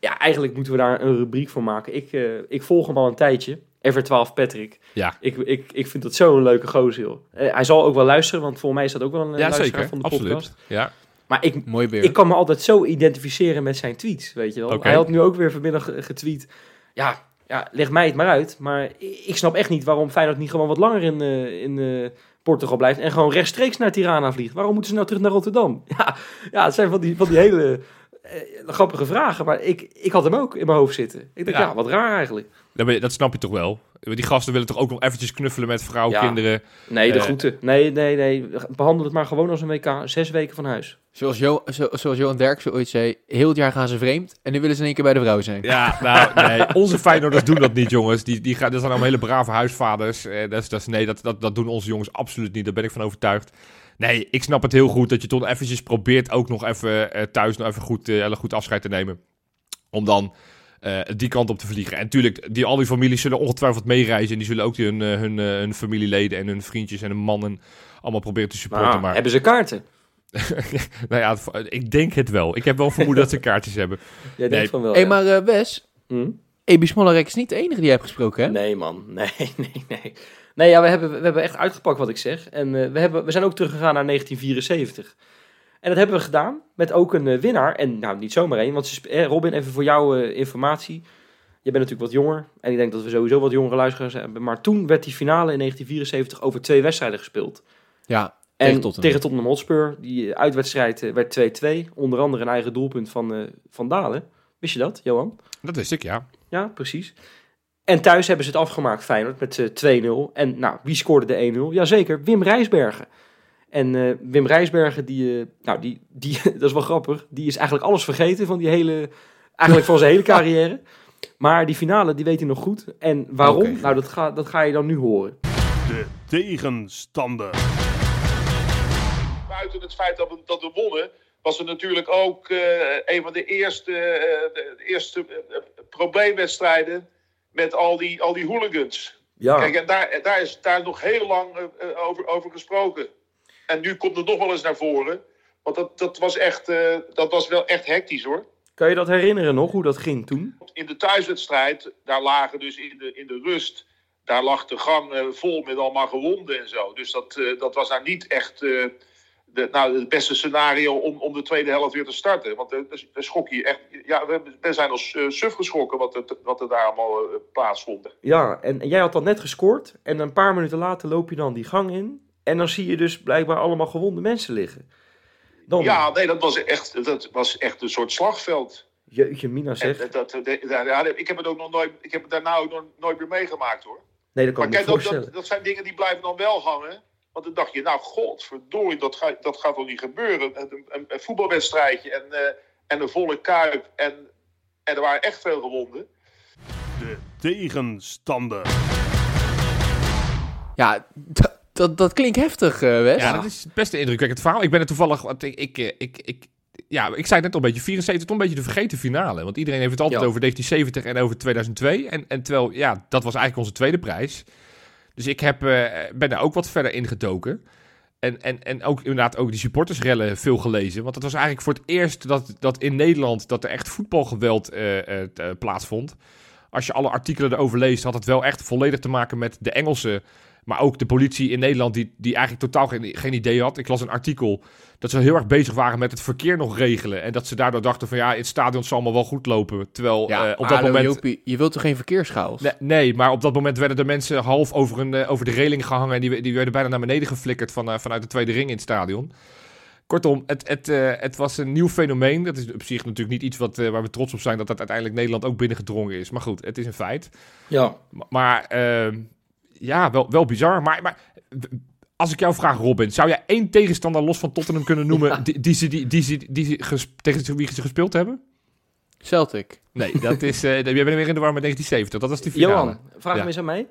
B: ja, eigenlijk moeten we daar een rubriek voor maken. Ik, ik volg hem al een tijdje. Ever12 Patrick.
C: Ja.
B: Ik, ik, ik vind dat zo'n leuke gozer, joh. Eh, hij zal ook wel luisteren, want volgens mij is dat ook wel een eh,
C: Ja,
B: luisteraar
C: zeker.
B: van de
C: Absoluut.
B: podcast.
C: Ja.
B: Maar ik,
D: Mooi beer.
B: ik kan me altijd zo identificeren met zijn tweets, weet je wel.
C: Oké.
B: Hij had nu ook weer vanmiddag ge- getweet. Ja, ja, leg mij het maar uit. Maar ik snap echt niet waarom Feyenoord niet gewoon wat langer in, eh, in eh, Portugal blijft. En gewoon rechtstreeks naar Tirana vliegt. Waarom moeten ze nou terug naar Rotterdam? [LAUGHS] Ja, ja het zijn van die, van die hele eh, grappige vragen. Maar ik, ik had hem ook in mijn hoofd zitten. Ik dacht,
C: Ja.
B: ja, wat raar eigenlijk.
C: Dat, dat snap je toch wel? Die gasten willen toch ook nog eventjes knuffelen met vrouw,
B: Ja.
C: kinderen.
B: Nee, de
C: Eh.
B: groeten. Nee, nee, nee. Behandel het maar gewoon als een WK. Zes weken van huis.
D: Zoals, jo zo, zoals Johan Derksen ooit zei, heel het jaar gaan ze vreemd en nu willen ze in één keer bij de vrouw zijn.
C: Ja, nou, nee, [LAUGHS] onze Feyenoorders doen dat niet, jongens. Die, die gaan, dat zijn allemaal hele brave huisvaders. Eh, dat is, dat is, nee, dat, dat, dat doen onze jongens absoluut niet. Daar ben ik van overtuigd. Nee, ik snap het heel goed dat je toch eventjes probeert ook nog even eh, thuis nog even goed, eh, goed afscheid te nemen. Om dan eh, die kant op te vliegen. En natuurlijk, die, al die families zullen ongetwijfeld meereizen. En die zullen ook hun, eh, hun, eh, hun familieleden en hun vriendjes en hun mannen allemaal proberen te supporten.
B: Maar,
C: maar
B: hebben ze kaarten? [LAUGHS]
C: nou ja, ik denk het wel. Ik heb wel vermoeden dat ze kaartjes hebben. [LAUGHS]
B: Jij denkt van wel.
D: Hé,
B: ja.
D: maar eh, Wes,
B: Hm?
D: Ebi Smollerek is niet de enige die je hebt gesproken, hè?
B: Nee, man. [LAUGHS] Nee, nee, nee. Nee, ja, we hebben, we hebben echt uitgepakt wat ik zeg. En eh, we, hebben, we zijn ook teruggegaan naar 1974. En dat hebben we gedaan met ook een eh, winnaar. En nou, niet zomaar één. Want eh, Robin, even voor jouw eh, informatie. Je bent natuurlijk wat jonger. En ik denk dat we sowieso wat jongere luisteraars hebben. Maar toen werd die finale in 1974 over twee wedstrijden gespeeld.
D: Ja,
B: En
D: Tegen Tottenham.
B: tegen Tottenham Hotspur. Die uitwedstrijd werd 2-2. Onder andere een eigen doelpunt van, van Dalen. Wist je dat, Johan?
C: Dat wist ik, ja.
B: Ja, precies. En thuis hebben ze het afgemaakt, Feyenoord, met eh, 2-0. En nou, wie scoorde de 1-0? Jazeker, Wim Rijsbergen. En eh, Wim Rijsbergen, die, eh, nou, die, die, [LAUGHS] dat is wel grappig, die is eigenlijk alles vergeten van die hele, eigenlijk van zijn hele [LAUGHS] carrière. Maar die finale, die weet hij nog goed. En waarom? Nou, dat ga, dat ga je dan nu horen.
A: De tegenstander.
F: buiten het feit dat we, dat we wonnen, was het natuurlijk ook eh, een van de eerste, eh, de eerste probleemwedstrijden met al die, al die hooligans.
B: Ja,
F: Kijk, en daar, daar is daar nog heel lang over, over gesproken. En nu komt het nog wel eens naar voren. Want dat, dat, was echt, eh, dat was wel echt hectisch hoor.
B: kan je dat herinneren nog, hoe dat ging toen?
F: In de thuiswedstrijd, daar lagen dus in de, in de rust, daar lag de gang eh, vol met allemaal gewonden en zo. Dus dat, eh, dat was nou niet echt de, nou, het beste scenario om, om de tweede helft weer te starten. Want daar schok je echt. Ja, we, zijn als suf geschrokken wat, het, wat er daar allemaal plaatsvond.
B: Ja, en, en jij had dan net gescoord. En een paar minuten later loop je dan die gang in. En dan zie je dus blijkbaar allemaal gewonde mensen liggen. Dan,
F: Ja, nee, dat was echt, dat was echt een soort slagveld.
B: Jeetje, Mina
F: En,
B: zeg.
F: eh, dat, ja, ik heb het ook nog nooit, ik heb het daarna ook nog nooit meer meegemaakt hoor.
B: Nee, dat kan
F: Maar
B: ik me
F: kijk, dat,
B: voorstellen.
F: dat, dat zijn dingen die blijven dan wel hangen. Want dan dacht je, nou godverdorie, dat, ga, dat gaat toch niet gebeuren. Een, een, een voetbalwedstrijdje en, eh, en een volle kuip. En, en er waren echt veel gewonden.
A: De tegenstander.
D: Ja, dat, dat, klinkt heftig, eh, Wes.
C: Ja, dat is best een indrukwekkend verhaal. Ik ben er toevallig... Want ik, ik, eh, ik, ik, ja, ik zei het net al een beetje, 74 toch een beetje de vergeten finale. Want iedereen heeft het altijd over 1970 en over 2002. En, en terwijl, ja, dat was eigenlijk onze tweede prijs. Dus ik heb, eh, ben daar ook wat verder in gedoken. En, en, en ook inderdaad ook die supportersrellen veel gelezen. Want het was eigenlijk voor het eerst dat, dat in Nederland dat er echt voetbalgeweld plaatsvond. Als je alle artikelen erover leest, had het wel echt volledig te maken met de Engelsen. Maar ook de politie in Nederland, die, die eigenlijk totaal geen, geen idee had. Ik las een artikel dat ze heel erg bezig waren met het verkeer nog regelen. En dat ze daardoor dachten van ja, het stadion zal allemaal wel goed lopen. Terwijl
D: Ja,
C: eh, op dat
D: hallo,
C: moment...
D: Jopie, je wilt toch geen verkeerschaos?
C: Nee, nee, maar op dat moment werden de mensen half over, een, eh, over de reling gehangen. En die, die werden bijna naar beneden geflikkerd van, eh, vanuit de tweede ring in het stadion. Kortom, het, het, eh, het was een nieuw fenomeen. Dat is op zich natuurlijk niet iets wat, waar we trots op zijn dat dat uiteindelijk Nederland ook binnengedrongen is. Maar goed, het is een feit.
B: Ja.
C: Ma- Maar ehm, ja, wel, wel bizar. Maar, maar als ik jou vraag, Robin, zou jij één tegenstander los van Tottenham kunnen noemen [LAUGHS] die, die, ze, die, die, die, tegen wie ze gespeeld hebben?
D: Celtic.
C: Nee, dat is, eh je bent weer in de war met 1970. Dat was die finale.
B: Johan, vraag
C: Ja.
B: hem eens aan mij.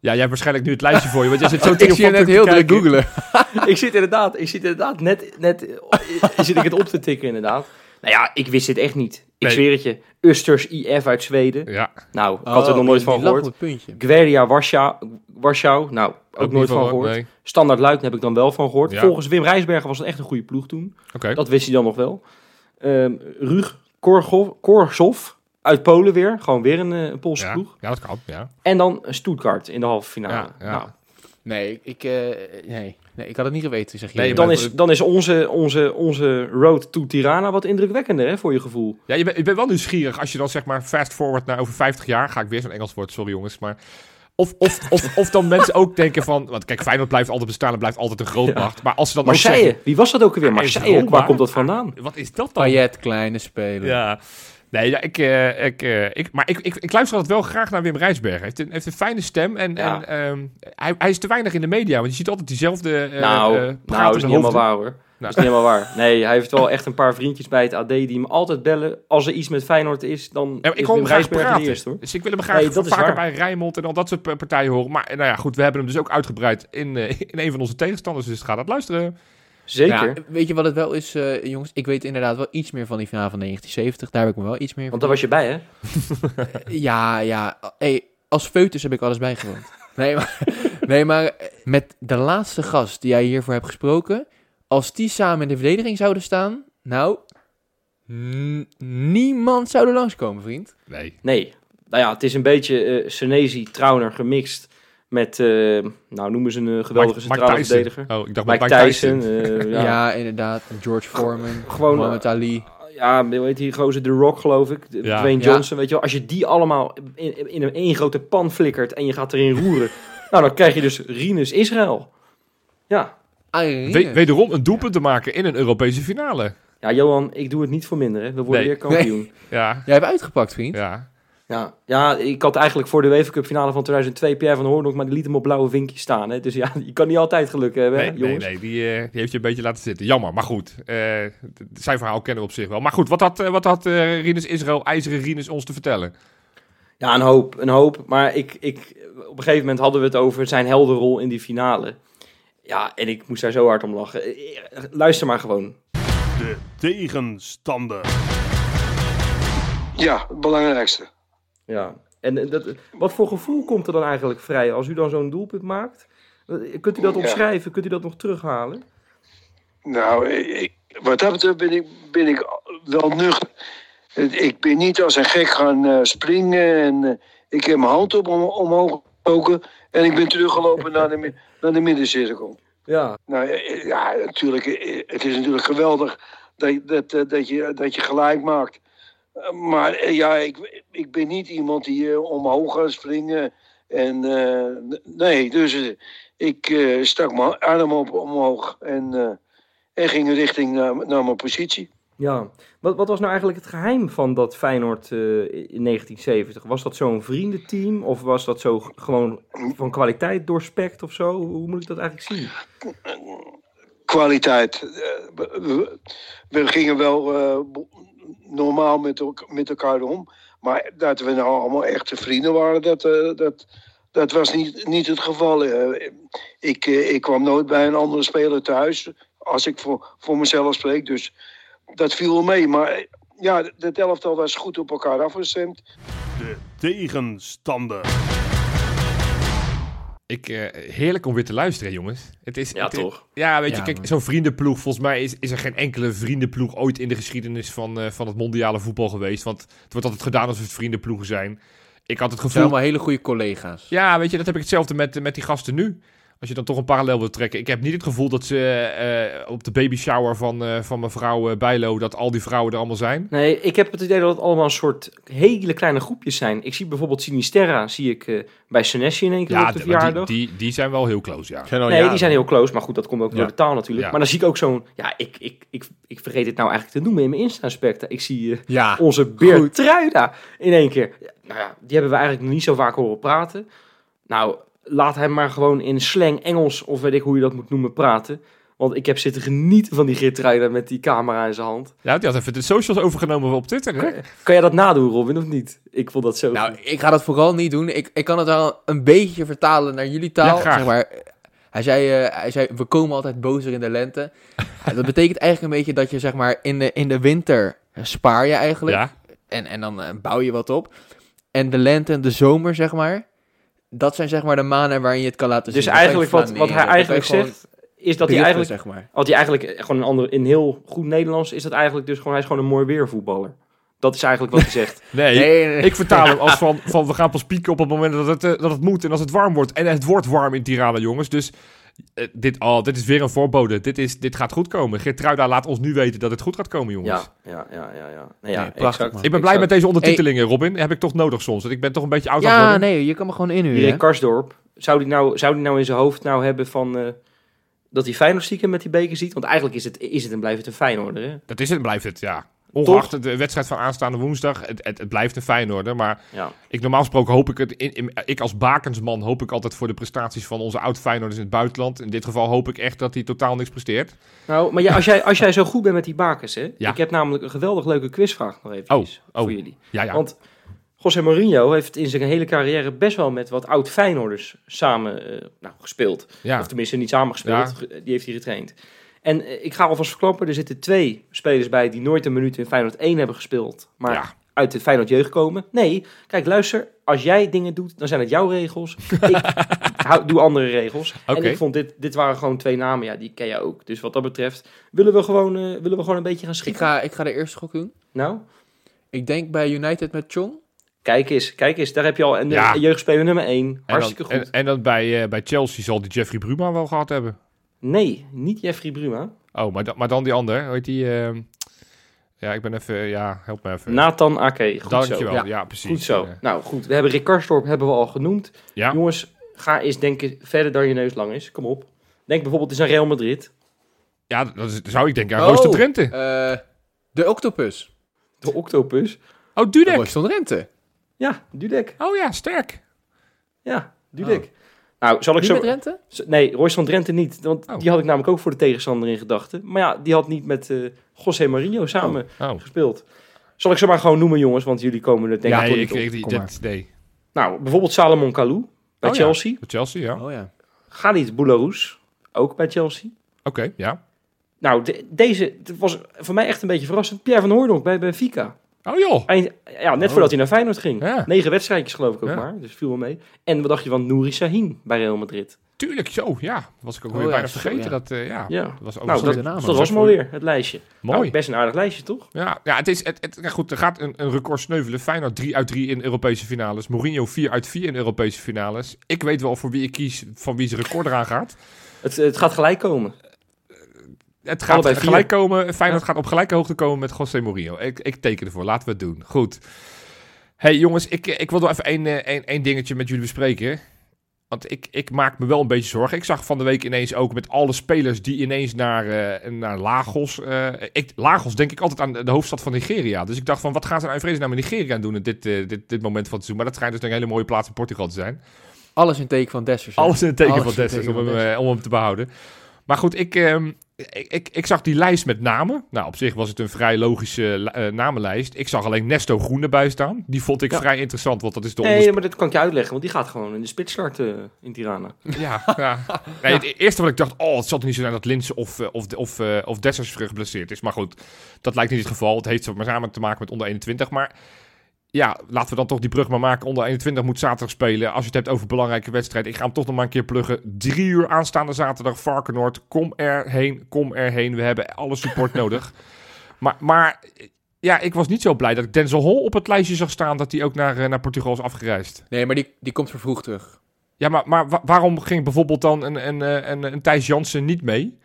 C: Ja, jij hebt waarschijnlijk nu het lijstje voor je, want jij zit zo [LAUGHS]
D: Ik zie net heel druk googelen. [LAUGHS]
B: ik zit inderdaad, ik zit inderdaad net, net eh, zit ik het op te tikken inderdaad. Nou ja, ik wist dit echt niet. Ik
C: Nee.
B: zweer het je. Usters IF uit Zweden.
C: Ja,
B: Nou, ik had er nog nooit van gehoord. Gweria Warschau, nou, ook, nooit van gehoord.
C: Nee.
B: Standaard Luik heb ik dan wel van gehoord.
C: Ja.
B: Volgens Wim Rijsbergen was het echt een goede ploeg toen.
C: Oké.
B: Dat wist hij dan nog wel. Ehm Rug Korsov uit Polen weer. Gewoon weer een, eh, een Poolse
C: Ja.
B: ploeg.
C: ja, dat kan. Ja.
B: En dan Stuttgart in de halve finale.
C: Ja, ja.
B: Nou,
D: Nee, ik, eh, nee, nee, ik had het niet geweten, zeg je.
C: Nee,
B: dan, is, dan is onze, onze, onze road to Tirana wat indrukwekkender hè, voor je gevoel.
C: Ja, je bent, je bent wel nieuwsgierig als je dan zeg maar fast forward naar over 50 jaar. Ga ik weer zo'n Engels woord, sorry jongens. Maar of, of, of, of dan mensen ook denken van... Want kijk, Feyenoord blijft altijd bestaan en blijft altijd een grootmacht. Maar als ze dan ook
B: Marseille,
C: zeggen...
B: wie was dat ook weer? Marseille, waar komt dat vandaan?
C: Wat is dat dan?
D: Payet, kleine speler.
C: Ja. Nee, ja, ik, eh, ik, eh, ik, maar ik, ik, ik luister altijd wel graag naar Wim Rijsberg. Hij heeft een, heeft een fijne stem en,
B: Ja.
C: en ehm, hij, hij is te weinig in de media. Want je ziet altijd diezelfde eh
B: nou,
C: eh,
B: nou, dat is niet helemaal waar hoor.
C: Nou.
B: Dat is niet helemaal waar. Nee, hij heeft wel echt een paar vriendjes bij het AD die hem altijd bellen. Als er iets met Feyenoord is, dan
C: Ja, ik
B: is
C: hoor
B: Wim
C: hem graag praten.
B: eerste hoor.
C: Dus ik wil hem graag
B: Nee, dat
C: vaker bij Rijnmond en al dat soort pa- partijen horen. Maar nou ja, goed, we hebben hem dus ook uitgebreid in, in een van onze tegenstanders. Dus ga dat luisteren.
B: Zeker.
D: Ja, weet je wat het wel is, eh, jongens? Ik weet inderdaad wel iets meer van die finale van 1970. Daar heb ik me wel iets meer
B: Want
D: van.
B: daar was je bij hè?
D: Ja, ja. Hey, als foetus heb ik alles bijgewoond. Nee, maar, [LAUGHS] nee, maar eh, met de laatste gast die jij hiervoor hebt gesproken... Als die samen in de verdediging zouden staan... Nou, n- niemand zou er langskomen, vriend.
C: Nee.
B: Nee. Nou ja, het is een beetje eh Senesi, Trauner gemixt met, eh, nou noemen ze een eh, geweldige centrale
C: Tyson.
B: verdediger.
C: Oh, ik dacht
B: Mike,
C: Mike,
B: Tyson.
C: Tyson.
B: eh, [LAUGHS]
D: Ja,
B: ja.
D: inderdaad. George Foreman,
B: Gewoon,
D: Muhammad Ali.
B: ja, hoe heet die gozer? The Rock, geloof ik.
C: Ja.
B: Dwayne
D: Ja.
B: Johnson, weet je wel. Als je die allemaal in, in een één grote pan flikkert en je gaat erin roeren... [LAUGHS] nou, dan krijg je dus Rinus Israël. Ja.
C: We- wederom een doelpunt te maken in een Europese finale.
B: Ja, Johan, ik doe het niet voor minder, hè. We worden
C: Nee.
B: weer kampioen. [LAUGHS]
C: Ja,
D: Jij hebt uitgepakt, vriend.
C: ja.
B: Ja, ja, ik had eigenlijk voor de UEFA Cup finale van 2002 Pierre van Hoornhoek, maar die liet hem op blauwe vinkjes staan. Hè? Dus ja, [LAUGHS] je kan niet altijd geluk hebben,
C: Nee, nee,
B: jongens.
C: nee die, eh, die heeft je een beetje laten zitten. Jammer, maar goed. eh, d- zijn verhaal kennen we op zich wel. Maar goed, wat had, eh, wat had eh Rinus Israël, IJzeren Rinus, ons te vertellen?
B: Ja, een hoop, een hoop. Maar ik, ik, op een gegeven moment hadden we het over zijn heldenrol in die finale. Ja, en ik moest daar zo hard om lachen. Luister maar gewoon.
A: De tegenstander.
G: Ja, het belangrijkste.
B: Ja. En dat, wat voor gevoel komt er dan eigenlijk vrij als u dan zo'n doelpunt maakt? Kunt u dat
G: Ja.
B: opschrijven? Kunt u dat nog terughalen?
G: Nou, ik, wat dat betreft ben ik, ben ik wel nuchter. Ik ben niet als een gek gaan eh, springen. En, eh, ik heb mijn hand op om, omhoog gestoken. En ik ben teruggelopen naar de, [LAUGHS] naar de middencirkel.
B: Ja.
G: Nou eh, ja, natuurlijk. Het is natuurlijk geweldig dat, dat, dat, je, dat je gelijk maakt. Maar eh, ja, ik, ik ben niet iemand die eh, omhoog gaat springen. En eh, nee, dus ik stak mijn arm op omhoog en, en ging richting naar, naar mijn positie.
B: Ja, wat, wat was nou eigenlijk het geheim van dat Feyenoord in 1970? Was dat zo'n vriendenteam of was dat zo gewoon van kwaliteit doorspekt of zo? Hoe moet ik dat eigenlijk zien?
G: Kwaliteit. we, gingen wel normaal met, met elkaar om. Maar dat we nou allemaal echte vrienden waren, dat, eh, dat, dat was niet, niet het geval. Eh, ik, eh, ik kwam nooit bij een andere speler thuis, als ik voor, voor mezelf spreek. Dus dat viel mee. Maar ja, het elftal was goed op elkaar afgestemd.
A: De tegenstander.
C: Ik, eh, heerlijk om weer te luisteren, jongens. Het is,
B: Ja,
C: het
B: toch?
C: Ja, weet je,
D: Ja,
C: kijk, zo'n vriendenploeg, volgens mij is, is er geen enkele vriendenploeg ooit in de geschiedenis van, eh, van het mondiale voetbal geweest. Want het wordt altijd gedaan alsof het vriendenploegen zijn. Ik had het
D: Het zijn
C: gevoel...
D: allemaal hele goede collega's.
C: Ja, weet je, dat heb ik hetzelfde met, met die gasten nu. Als je dan toch een parallel wil trekken. Ik heb niet het gevoel dat ze eh, op de baby shower van, eh, van mevrouw eh, Bijlo, dat al die vrouwen er allemaal zijn.
B: Nee, ik heb het idee dat het allemaal een soort hele kleine groepjes zijn. Ik zie bijvoorbeeld Sinisterra, zie ik eh, bij Senesi in één keer
C: Ja,
B: op de verjaardag.
C: die, die, die zijn wel heel close, ja.
D: Zijn al
B: Nee,
D: jaren.
B: die zijn heel close, maar goed, dat komt ook door de taal natuurlijk.
C: Ja.
B: Maar dan zie ik ook zo'n, ja, ik, ik, ik, ik vergeet het nou eigenlijk te noemen in mijn Insta-aspecten. Ik zie
D: Ja,
B: onze Beertruida in één keer. Nou ja, die hebben we eigenlijk nog niet zo vaak horen praten. Nou, laat hem maar gewoon in slang Engels, of weet ik hoe je dat moet noemen, praten. Want ik heb zitten genieten van die Geertruida met die camera in zijn hand.
C: Ja, die had even de socials overgenomen op Twitter, hè?
B: Kan jij dat nadoen, Robin, of niet? Ik vond dat zo
D: Nou,
B: goed.
D: ik ga dat vooral niet doen. Ik, ik kan het wel een beetje vertalen naar jullie taal.
C: Ja, graag.
D: zeg maar, hij, zei, eh, hij zei, we komen altijd bozer in de lente. [LAUGHS] Dat betekent eigenlijk een beetje dat je zeg maar in de, in de winter spaar je eigenlijk.
C: Ja.
D: En, en dan eh, bouw je wat op. En de lente en de zomer, zeg maar. Dat zijn zeg maar de maanden waarin je het kan laten zien.
B: Dus
D: kan je
B: eigenlijk wat, wat hij eigenlijk zegt, is dat hij eigenlijk,
D: zeg maar.
B: wat hij eigenlijk gewoon een ander, in heel goed Nederlands, is dat eigenlijk dus gewoon, hij is gewoon een mooi weervoetballer. Dat is eigenlijk wat hij [LAUGHS] zegt.
C: Nee,
D: Nee, nee, nee.
C: ik vertaal hem [LAUGHS] als van, van we gaan pas pieken op het moment dat het, eh, dat het moet en als het warm wordt. En het wordt warm in Tirana, jongens. Dus eh, dit, oh, dit is weer een voorbode. Dit, is, dit gaat goed komen. Geertruida laat ons nu weten dat het goed gaat komen, jongens.
B: Ja, ja, ja, ja. ja. Nee, ja
D: Nee, prachtig,
B: exact.
C: Ik ben blij met deze ondertitelingen, Robin. Heb ik toch nodig soms. Want ik ben toch een beetje oud
D: Ja,
C: worden.
D: nee, je kan me gewoon inhuren.
B: Erik? Karsdorp, zou die, nou, zou die nou in zijn hoofd nou hebben van... eh, dat hij Feyenoord stiekem met die beker ziet? Want eigenlijk is het, is het en blijft het een Feyenoorder, hè?
C: Dat is het, blijft het, ja. Ongeacht de wedstrijd van aanstaande woensdag, het, het, het blijft een Feyenoorder. Maar
B: Ja.
C: ik, normaal gesproken hoop ik het, in, in- ik als bakensman hoop ik altijd voor de prestaties van onze oud Feyenoorders in het buitenland. In dit geval hoop ik echt dat hij totaal niks presteert.
B: Nou, maar ja, als, jij, als jij zo goed bent met die bakens, hè?
C: Ja.
B: Ik heb namelijk een geweldig leuke quizvraag nog even
C: Oh, oh.
B: voor jullie.
C: Ja, ja.
B: Want José Mourinho heeft in zijn hele carrière best wel met wat oud Feyenoorders samen eh, nou, gespeeld. Of tenminste niet samen gespeeld, ge- die heeft hij getraind. En eh, ik ga alvast verklappen, er zitten twee spelers bij die nooit een minuut in Feyenoord 1 hebben gespeeld. Maar
C: ja.
B: uit de Feyenoord jeugd komen. Nee, kijk luister, als jij dingen doet, dan zijn het jouw regels. [LAUGHS] ik hou, doe andere regels. En ik vond dit, dit waren gewoon twee namen, ja, die ken je ook. Dus wat dat betreft willen we gewoon, eh, willen we gewoon een beetje gaan
D: Ik
B: schikken.
D: ga, ik ga de eerste gok doen.
B: Nou,
D: Ik denk bij United met Chong.
B: kijk eens, kijk eens, daar heb je al een,
C: Ja.
B: een jeugdspeler nummer 1.
C: En
B: Hartstikke
C: dan,
B: goed.
C: En, en dan bij, eh, bij Chelsea zal die Jeffrey Bruma wel gehad hebben.
B: Nee, niet Jeffrey Bruma.
C: Oh, maar, dan- maar dan die ander. Hoe heet die? ehm, ja, ik ben even... Ja, help me even.
B: Nathan Ake, goed
C: Dankjewel.
B: zo.
C: Ja,
D: Ja.
C: precies.
B: Goed zo. Nou goed, we hebben Rick Karstorp hebben we al genoemd.
C: ja.
B: Jongens, ga eens denken verder dan je neus lang is. Kom op. Denk bijvoorbeeld eens aan Real Madrid.
C: ja, dat is- zou ik denken aan
D: Oh.
C: Royce de Drenthe.
D: Eh, de Octopus.
B: De Octopus.
C: Oh, Dudek.
D: Royce van Drenthe.
B: Ja, Dudek.
C: Oh ja, sterk.
B: Ja, Dudek. Nou, zal ik
D: Niet
B: zo...
D: met Drenthe?
B: Z- Nee, Royce van Drenthe niet. Want
C: Oh.
B: die had ik namelijk ook voor de tegenstander in gedachten. Maar ja, die had niet met eh José Mourinho samen
C: Oh.
B: gespeeld. Zal ik ze maar gewoon noemen, jongens? Want jullie komen er denk ik
C: nee,
B: toch
C: ik,
B: niet op.
C: ik, dat, nee.
B: Nou, bijvoorbeeld Salomon Kalou bij
C: Oh ja.
B: Chelsea.
C: Voor Chelsea, ja. Oké,
D: Oh ja.
B: Khalid Boularus, ook bij Chelsea.
C: ja.
B: Nou, de- deze het was voor mij echt een beetje verrassend. Pierre van Hooydonk bij Benfica.
C: Oh joh.
B: Eind, ja, net
C: Oh.
B: voordat hij naar Feyenoord ging.
C: Ja.
B: Negen wedstrijdjes geloof ik ook
C: Ja.
B: maar, dus viel wel mee. En wat dacht je van Nouri Sahin bij Real Madrid?
C: Tuurlijk, zo. Ja, was ik ook
D: Oh
C: weer
D: ja,
C: bijna vergeten.
D: ja.
C: Dat, eh, ja.
B: Ja.
C: Dat was ook
B: Nou,
C: zo-
B: dat,
D: goede naam,
B: dat was maar weer het lijstje.
C: Mooi.
B: Nou, best een aardig lijstje, toch?
C: Ja, ja het is het, het, goed. Er gaat een, een record sneuvelen. Feyenoord 3 uit 3 in Europese finales. Mourinho 4 uit 4 in Europese finales. Ik weet wel voor wie ik kies, van wie zijn record eraan gaat.
B: Het, het gaat gelijk komen.
C: Het gaat gelijk komen. Feyenoord gaat op gelijke hoogte komen met José Mourinho. Ik, ik teken ervoor. Laten we het doen. Goed. hey, jongens, ik, ik wil nog even één, eh, één, één dingetje met jullie bespreken. Want ik, ik maak me wel een beetje zorgen. Ik zag van de week ineens ook met alle spelers die ineens naar, eh, naar Lagos. eh, ik, Lagos denk ik altijd aan de, hoofdstad van Nigeria. Dus ik dacht van, wat gaan ze nou in vredesnaam in Nigeria doen in dit, dit, dit moment van het seizoen? Maar dat schijnt dus een hele mooie plaats in Portugal te zijn.
D: Alles in teken van Dessers.
C: Alles in teken
D: Alles
C: van Dessers om, om hem te behouden. Maar goed, ik, ehm, ik, ik, ik zag die lijst met namen. Nou, op zich was het een vrij logische eh, namenlijst. Ik zag alleen Nesto Groen erbij staan. Die vond ik
B: Ja.
C: vrij interessant, want dat is de
B: Nee, maar dat kan ik je uitleggen, want die gaat gewoon in de spits starten in Tirana.
C: Ja, ja. Nee, het eerste wat ik dacht, oh, het zat er niet zo naar dat Linse of, eh, of, of, eh, of Dessers geblesseerd is. Maar goed, dat lijkt niet het geval. Het heeft maar samen te maken met onder 21. Maar ja, laten we dan toch die brug maar maken. Onder 21 moet zaterdag spelen. Als je het hebt over belangrijke wedstrijden. Ik ga hem toch nog maar een keer pluggen. Drie uur aanstaande zaterdag, Varkenoord. Kom erheen, kom erheen. We hebben alle support [LAUGHS] nodig. Maar, maar ja, ik was niet zo blij dat ik Denzel Hall op het lijstje zag staan... dat hij ook naar, eh, naar Portugal is afgereisd.
D: Nee, maar die, die komt vervroegd terug.
C: Ja, maar, maar wa- waarom ging bijvoorbeeld dan een, een, eh, een, een Thijs Jansen niet mee?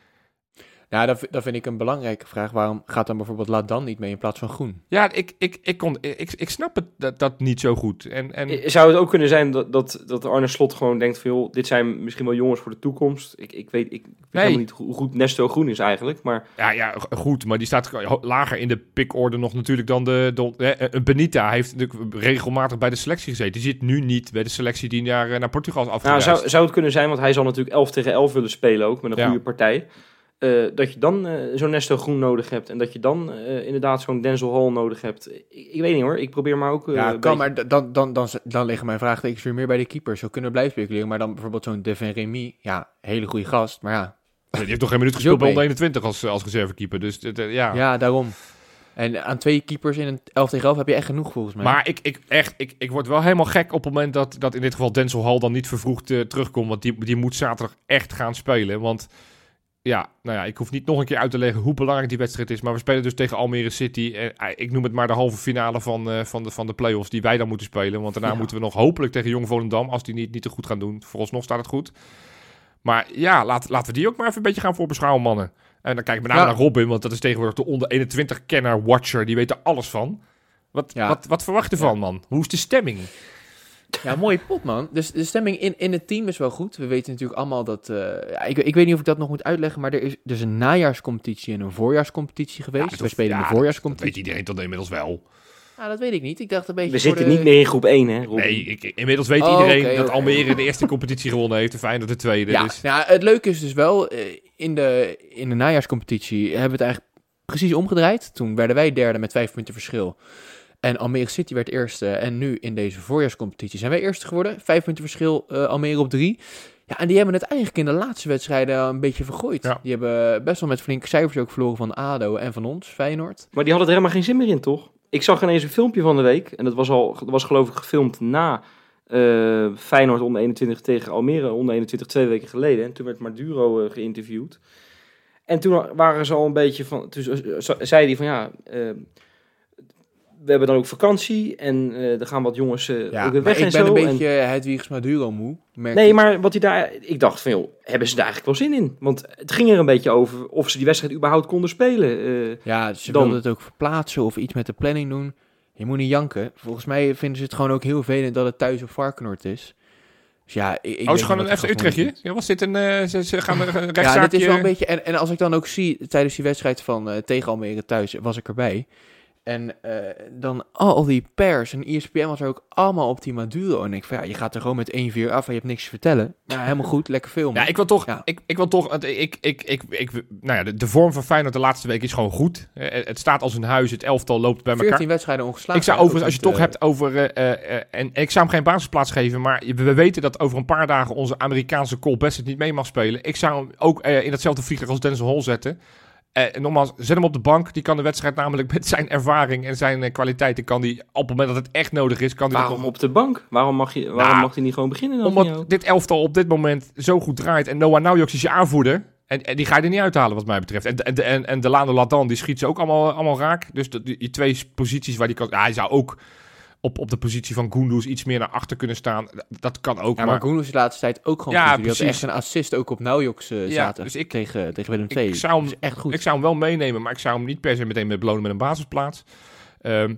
D: Ja, dat, dat vind ik een belangrijke vraag. Waarom gaat dan bijvoorbeeld Laat dan niet mee in plaats van Groen?
C: Ja, ik, ik, ik, kon, ik, ik snap het dat, dat niet zo goed. En, en,
B: Eh, Zou het ook kunnen zijn dat, dat, dat Arne Slot gewoon denkt van... joh, dit zijn misschien wel jongens voor de toekomst. Ik, ik weet, ik weet
C: Nee.
B: helemaal niet hoe goed Nesto Groen is eigenlijk. Maar
C: ja, ja, goed, maar die staat lager in de pickorde nog natuurlijk dan de... de eh, een Benita heeft natuurlijk regelmatig bij de selectie gezeten. Die zit nu niet bij de selectie die naar, eh, naar Portugal is
B: nou,
C: afgereisd.
B: zou, zou het kunnen zijn, want hij zal natuurlijk 11 tegen 11 willen spelen ook... met een
C: Ja.
B: goede partij. Eh, dat je dan eh, zo'n Nesto Groen nodig hebt. En dat je dan eh, inderdaad zo'n Denzel Hall nodig hebt. Ik, ik weet niet hoor, ik probeer maar ook... eh,
D: ja, kan,
B: beetje-
D: maar dan, dan, dan, dan liggen mijn vraagtekens weer meer bij de keeper. Zo kunnen we blijven speculeren. Maar dan bijvoorbeeld zo'n Devin Remy. Ja, hele goede gast. Maar ja,
C: Die heeft nog geen minuut gespeeld bij
D: mee.
C: onder 21 als, als reservekeeper. Dus ja.
D: ja. daarom. En aan twee keepers in een 11 tegen 11 heb je echt genoeg volgens mij.
C: Maar ik, ik, echt, ik, ik word wel helemaal gek op het moment dat, dat in dit geval Denzel Hall dan niet vervroegd eh, terugkomt. Want die, die moet zaterdag echt gaan spelen. Want ja, nou ja, ik hoef niet nog een keer uit te leggen hoe belangrijk die wedstrijd is. Maar we spelen dus tegen Almere City. En, eh, ik noem het maar de halve finale van, eh, van, de, van de play-offs die wij dan moeten spelen. Want daarna
D: Ja.
C: moeten we nog hopelijk tegen Jong Volendam. Als die niet, niet te goed gaan doen. Vooralsnog staat het goed. Maar ja, laat, laten we die ook maar even een beetje gaan voorbeschouwen, mannen. En dan kijk ik met name
D: Ja.
C: naar Robin, want dat is tegenwoordig de onder 21 kenner, watcher. Die weet er alles van. Wat,
D: Ja.
C: wat, wat verwacht je
D: Ja.
C: van, man? Hoe is de stemming?
D: Ja, mooie pot, man. Dus de stemming in, in het team is wel goed. We weten natuurlijk allemaal dat... eh, ik, ik weet niet of ik dat nog moet uitleggen, maar er is dus een najaarscompetitie en een voorjaarscompetitie geweest.
C: dat
D: we spelen
C: ja,
D: de
C: Dat weet
D: voorjaarscompetitie.
C: iedereen tot inmiddels wel.
D: Ja, dat weet ik niet. Ik dacht een beetje
B: we zitten
D: de-
B: niet meer in groep 1 hè, Robin?
C: Nee, ik, inmiddels weet
D: Oh,
C: iedereen dat
D: oké.
C: Almere de eerste competitie gewonnen heeft. En Feyenoord de tweede.
D: Ja,
C: Dus,
D: ja, het leuke is dus wel, eh, in de, in de najaarscompetitie hebben we het eigenlijk precies omgedraaid. Toen werden wij derde met vijf punten verschil. En Almere City werd eerste. En nu in deze voorjaarscompetitie zijn wij eerste geworden. Vijf punten verschil, eh, Almere op drie. Ja, en die hebben het eigenlijk in de laatste wedstrijden een beetje vergooid.
C: Ja.
D: Die hebben best wel met flinke cijfers ook verloren van ADO en van ons, Feyenoord.
B: Maar die hadden er helemaal geen zin meer in, toch? Ik zag ineens een filmpje van de week. En dat was, al, dat was geloof ik gefilmd na eh, Feyenoord onder 21 tegen Almere onder 21 twee weken geleden. En toen werd Maduro eh, geïnterviewd. En toen waren ze al een beetje van... Toen zei hij van ja... we hebben dan ook vakantie en eh er gaan wat jongens eh,
D: Ja,
B: ook weer weg
D: ik
B: en
D: ben
B: zo.
D: een
B: En-
D: beetje Hedwigs Maduro moe. merk
B: Nee,
D: ik.
B: maar wat hij daar... Ik dacht van, joh, hebben ze daar eigenlijk wel zin in? Want het ging er een beetje over of ze die wedstrijd überhaupt konden spelen. eh.
D: Ja, ze
B: Dan-
D: wilden het ook verplaatsen of iets met de planning doen. Je moet niet janken. Volgens mij vinden ze het gewoon ook heel vervelend dat het thuis op Varkenoord is. Dus ja, ik, ik
C: oh, is gewoon een FC
D: gaat
C: Utrechtje? Ja, was dit een... eh, ze, ze gaan er een [LAUGHS]
D: Ja, dit is wel een beetje... En, en als ik dan ook zie, tijdens die wedstrijd van eh, tegen Almere thuis, was ik erbij. En eh, dan al die pers en ESPN was er ook allemaal op die Maduro. En ik van, ja, je gaat er gewoon met 1-4 af en je hebt niks te vertellen. Ja, [LAUGHS] helemaal goed, lekker filmen.
C: Ja, ik wil toch,
D: Ja.
C: ik, ik wil toch, het- ik, ik, ik, ik, nou ja, de, de vorm van Feyenoord de laatste week is gewoon goed. Eh, Het staat als een huis, het elftal loopt bij elkaar.
D: 14 wedstrijden ongeslagen.
C: Ik zou overigens, als je het toch hebt over, eh, eh, eh, en ik zou hem geen basisplaats geven, maar we we weten dat over een paar dagen onze Amerikaanse Cole Bassett niet mee mag spelen. Ik zou hem ook in hetzelfde vliegtuig als Denzel Hall zetten. Eh, en nogmaals, zet hem op de bank. Die kan de wedstrijd namelijk met zijn ervaring en zijn eh, kwaliteiten, kan die op het moment dat het echt nodig is, kan die
B: Waarom op de bank? Waarom mag, je, waarom
C: Nou,
B: mag hij niet gewoon beginnen dan?
C: omdat dit elftal op dit moment zo goed draait. En Noah Naujoks is je aanvoerder. En, en die ga je er niet uithalen, wat mij betreft. En, en, en, en Delano Ladan, die schiet ze ook allemaal, allemaal raak. Dus dat- die, die twee posities waar die kan... Ja, hij zou ook op, op de positie van Goendous iets meer naar achter kunnen staan. Dat, kan ook,
D: Ja, maar
C: maar...
D: Is de laatste tijd ook gewoon
C: Ja,
D: goed. Die had echt een assist ook op Naujoks eh
C: Ja,
D: zaten
C: dus ik-
D: tegen, tegen Willem
C: ik
D: II.
C: zou hem-
D: echt goed.
C: Ik zou hem wel meenemen, maar ik zou hem niet per se meteen met belonen met een basisplaats. Ehm,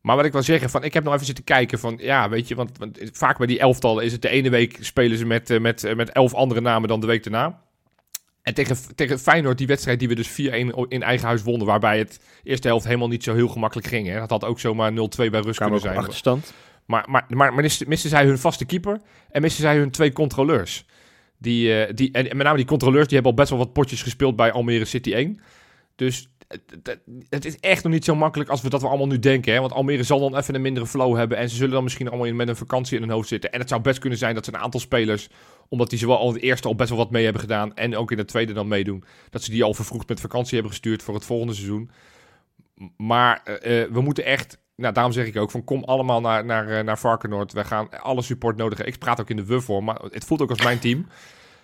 C: maar wat ik wil zeggen, van, ik heb nog even zitten kijken van, ja, weet je, want, want vaak bij die elftallen is het de ene week spelen ze met, eh, met, eh, met elf andere namen dan de week daarna. En tegen, tegen Feyenoord, die wedstrijd die we dus 4-1 in eigen huis wonnen, waarbij het eerste helft helemaal niet zo heel gemakkelijk ging. Hè. Dat had ook zomaar 0-2 bij rust kunnen
D: op
C: zijn.
D: achterstand.
C: Maar, maar, maar, missen zij hun vaste keeper en missen zij hun twee controleurs. Die, eh, die, en met name die controleurs, die hebben al best wel wat potjes gespeeld bij Almere City 1. Dus het, het- het is echt nog niet zo makkelijk als we dat we allemaal nu denken. Hè? Want Almere zal dan even een mindere flow hebben. En ze zullen dan misschien allemaal met een vakantie in hun hoofd zitten. En het zou best kunnen zijn dat ze een aantal spelers, omdat die zowel al in de eerste al best wel wat mee hebben gedaan. En ook in de tweede dan meedoen. Dat ze die al vervroegd met vakantie hebben gestuurd voor het volgende seizoen. Maar eh, eh, we moeten echt nou, daarom zeg ik ook van kom allemaal naar, naar, eh, naar Varkenoord. We gaan alle support nodig hebben. Ik praat ook in de we voor, maar het voelt ook als mijn team.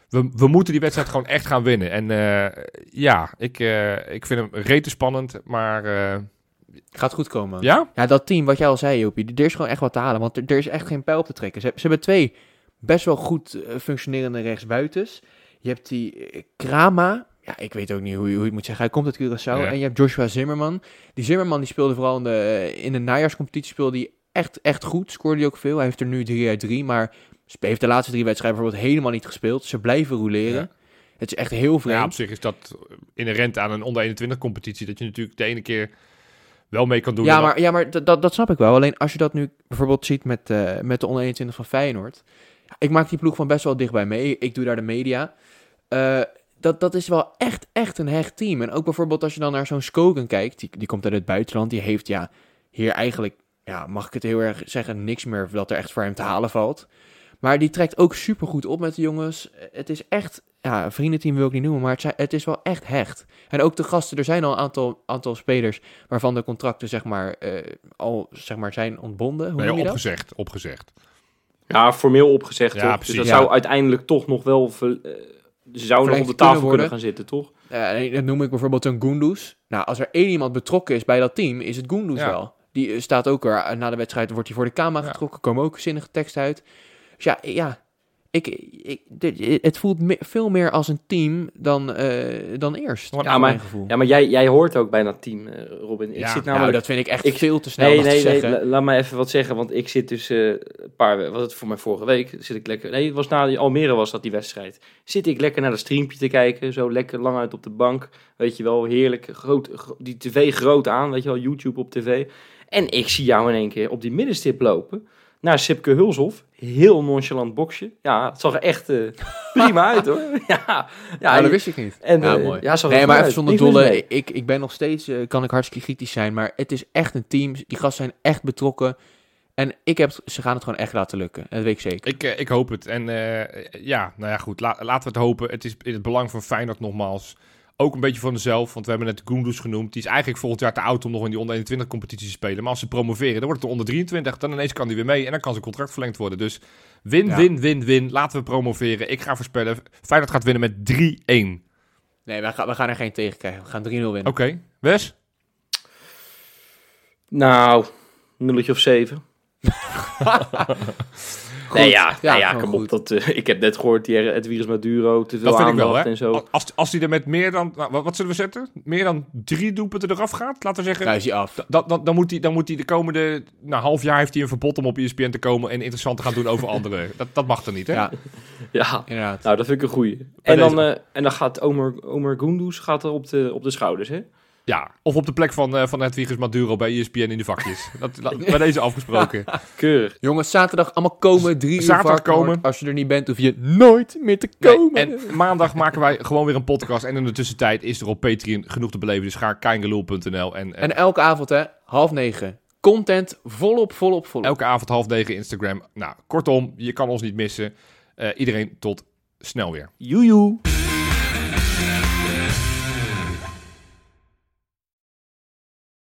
C: We, we moeten die wedstrijd gewoon echt gaan winnen. En eh, ja, ik, eh, ik vind hem rete spannend, maar eh,
D: Gaat goed komen.
C: ja?
D: Ja, dat team, wat jij al zei, Jopie, er is gewoon echt wat te halen. Want er, er is echt geen pijl op te trekken. Ze, ze hebben twee best wel goed functionerende rechtsbuitens. Je hebt die Krama. Ja, ik weet ook niet hoe je, hoe je het moet zeggen. Hij komt uit Curaçao.
C: Ja.
D: En je hebt Joshua Zimmerman. Die Zimmerman die speelde vooral in de, in de najaarscompetitie speelde hij echt, echt goed. Scoorde hij ook veel. Hij heeft er nu 3 uit 3. Maar heeft de laatste drie wedstrijden bijvoorbeeld helemaal niet gespeeld. Ze blijven roleren.
C: Ja.
D: Het is echt heel vreemd.
C: ja, op zich is dat inherent aan een onder 21 competitie. Dat je natuurlijk de ene keer wel mee kan doen.
D: Ja,
C: dan-
D: maar, ja, maar dat, dat, snap ik wel. Alleen als je dat nu bijvoorbeeld ziet met, eh, met de onder 21 van Feyenoord. Ik maak die ploeg van best wel dichtbij mee. Ik doe daar de media. Eh, dat, dat is wel echt, echt een hecht team. En ook bijvoorbeeld als je dan naar zo'n Skogan kijkt, die, die komt uit het buitenland, die heeft ja, hier eigenlijk, ja, mag ik het heel erg zeggen, niks meer dat er echt voor hem te halen valt. Maar die trekt ook supergoed op met de jongens. Het is echt, ja, vriendenteam wil ik niet noemen, maar het, zijn, het is wel echt hecht. En ook de gasten, er zijn al een aantal, aantal spelers waarvan de contracten, zeg maar, eh, al zeg maar, zijn ontbonden. Hoe
C: Nee,
D: noem je dat?
C: opgezegd, opgezegd.
B: Ja, formeel opgezegd
C: Ja,
B: toch?
C: precies.
B: Dus dat
D: Ja.
B: zou uiteindelijk toch nog wel... ver- eh, ze zouden nog op de tafel
D: kunnen
B: gaan zitten, toch?
D: Dat noem ik bijvoorbeeld een Gunduz. Nou, als er één iemand betrokken is bij dat team, is het
C: Ja.
D: wel. Die eh, staat ook er, na de wedstrijd wordt hij voor de camera
C: Ja.
D: getrokken, komen ook zinnige teksten uit. Dus ja, ja ik, ik, dit- het voelt me- veel meer als een team dan, eh, dan eerst.
C: Ja,
B: maar-
D: mijn gevoel.
B: Ja, maar jij, jij hoort ook bijna het team, eh, Robin. Ik
C: Ja.
B: zit
D: nou, dat vind ik echt
B: ik-
D: veel te snel
B: Nee,
D: om
B: nee,
D: te
B: nee,
D: zeggen.
B: laat me even wat zeggen, want ik zit dus eh, een paar, was het voor mij vorige week, zit ik lekker, nee, het was na die Almere was dat die wedstrijd. Zit ik lekker naar dat streampje te kijken, zo lekker lang uit op de bank, weet je wel, heerlijk, groot, gro- die tv groot aan, weet je wel, YouTube op tv. En ik zie jou in één keer op die middenstip lopen, naar Sipke Hulshoff, heel nonchalant boxje. Ja, het zag er echt eh, [LAUGHS] prima uit hoor. [LAUGHS] Ja, ja,
D: Ja, dat wist ik niet.
B: en,
D: ja,
B: eh,
D: mooi.
B: ja, zag
D: nee, maar even
B: uit.
D: zonder dolle. Ik, ik ben nog steeds, eh, kan ik hartstikke kritisch zijn, maar het is echt een team. Die gasten zijn echt betrokken. En ik heb, ze gaan het gewoon echt laten lukken. Dat weet ik zeker.
C: Ik, ik hoop het. En eh, ja, nou ja, goed. La- laten we het hopen. Het is in het belang van Feyenoord nogmaals. Ook een beetje van mezelf, want we hebben net Goendus genoemd. Die is eigenlijk volgend jaar te oud om nog in die onder 21 competitie te spelen. Maar als ze promoveren, dan wordt het de onder 23. Dan ineens kan hij weer mee en dan kan zijn contract verlengd worden. Dus win,
D: Ja.
C: win, win, win. Laten we promoveren. Ik ga voorspellen, Feyenoord gaat winnen met 3-1.
D: Nee, we gaan, we gaan er geen tegen krijgen. We gaan 3-0 winnen.
C: Oké, Wes?
B: Nou, nulletje of zeven. [LAUGHS] nee, ja,
D: Ja,
B: ja, kom
D: goed.
B: op. Dat, eh, [LAUGHS] ik heb net gehoord, die Edwiges Maduro, te veel
C: Dat vind ik wel, hè?
B: en zo.
C: Als, als hij er met meer dan, nou, wat, wat zullen we zetten? Meer dan drie doelpunten eraf gaat, laten we zeggen.
D: Kruis je af.
C: Dan, dan, dan, moet hij, dan moet hij de komende nou, half jaar heeft hij een verbod om op ESPN te komen en interessant te gaan doen over [LAUGHS] anderen. Dat, dat mag er niet, hè?
D: Ja,
B: Ja,
D: inderdaad.
B: nou, dat vind ik een goeie. En dan, eh, en dan gaat Omer, Omer Goendous gaat er op de, op de schouders, hè?
C: Ja, of op de plek van, eh van Hedwiges Maduro bij ESPN in de vakjes. [LAUGHS] Dat, dat, bij deze afgesproken. [LAUGHS]
B: Keurig.
D: Jongens, zaterdag allemaal komen. Drie uur
C: Zaterdag
D: Varkenoord.
C: komen.
D: Als je er niet bent, hoef je nooit meer te
C: Nee,
D: komen.
C: en maandag maken wij gewoon weer een podcast. En in de tussentijd is er op Patreon genoeg te beleven. Dus ga kijngelul.nl en, en
D: En elke avond, hè, half negen. Content volop, volop, volop.
C: elke avond half negen Instagram. Nou, kortom, je kan ons niet missen. Eh, iedereen tot snel weer.
B: Joejoe.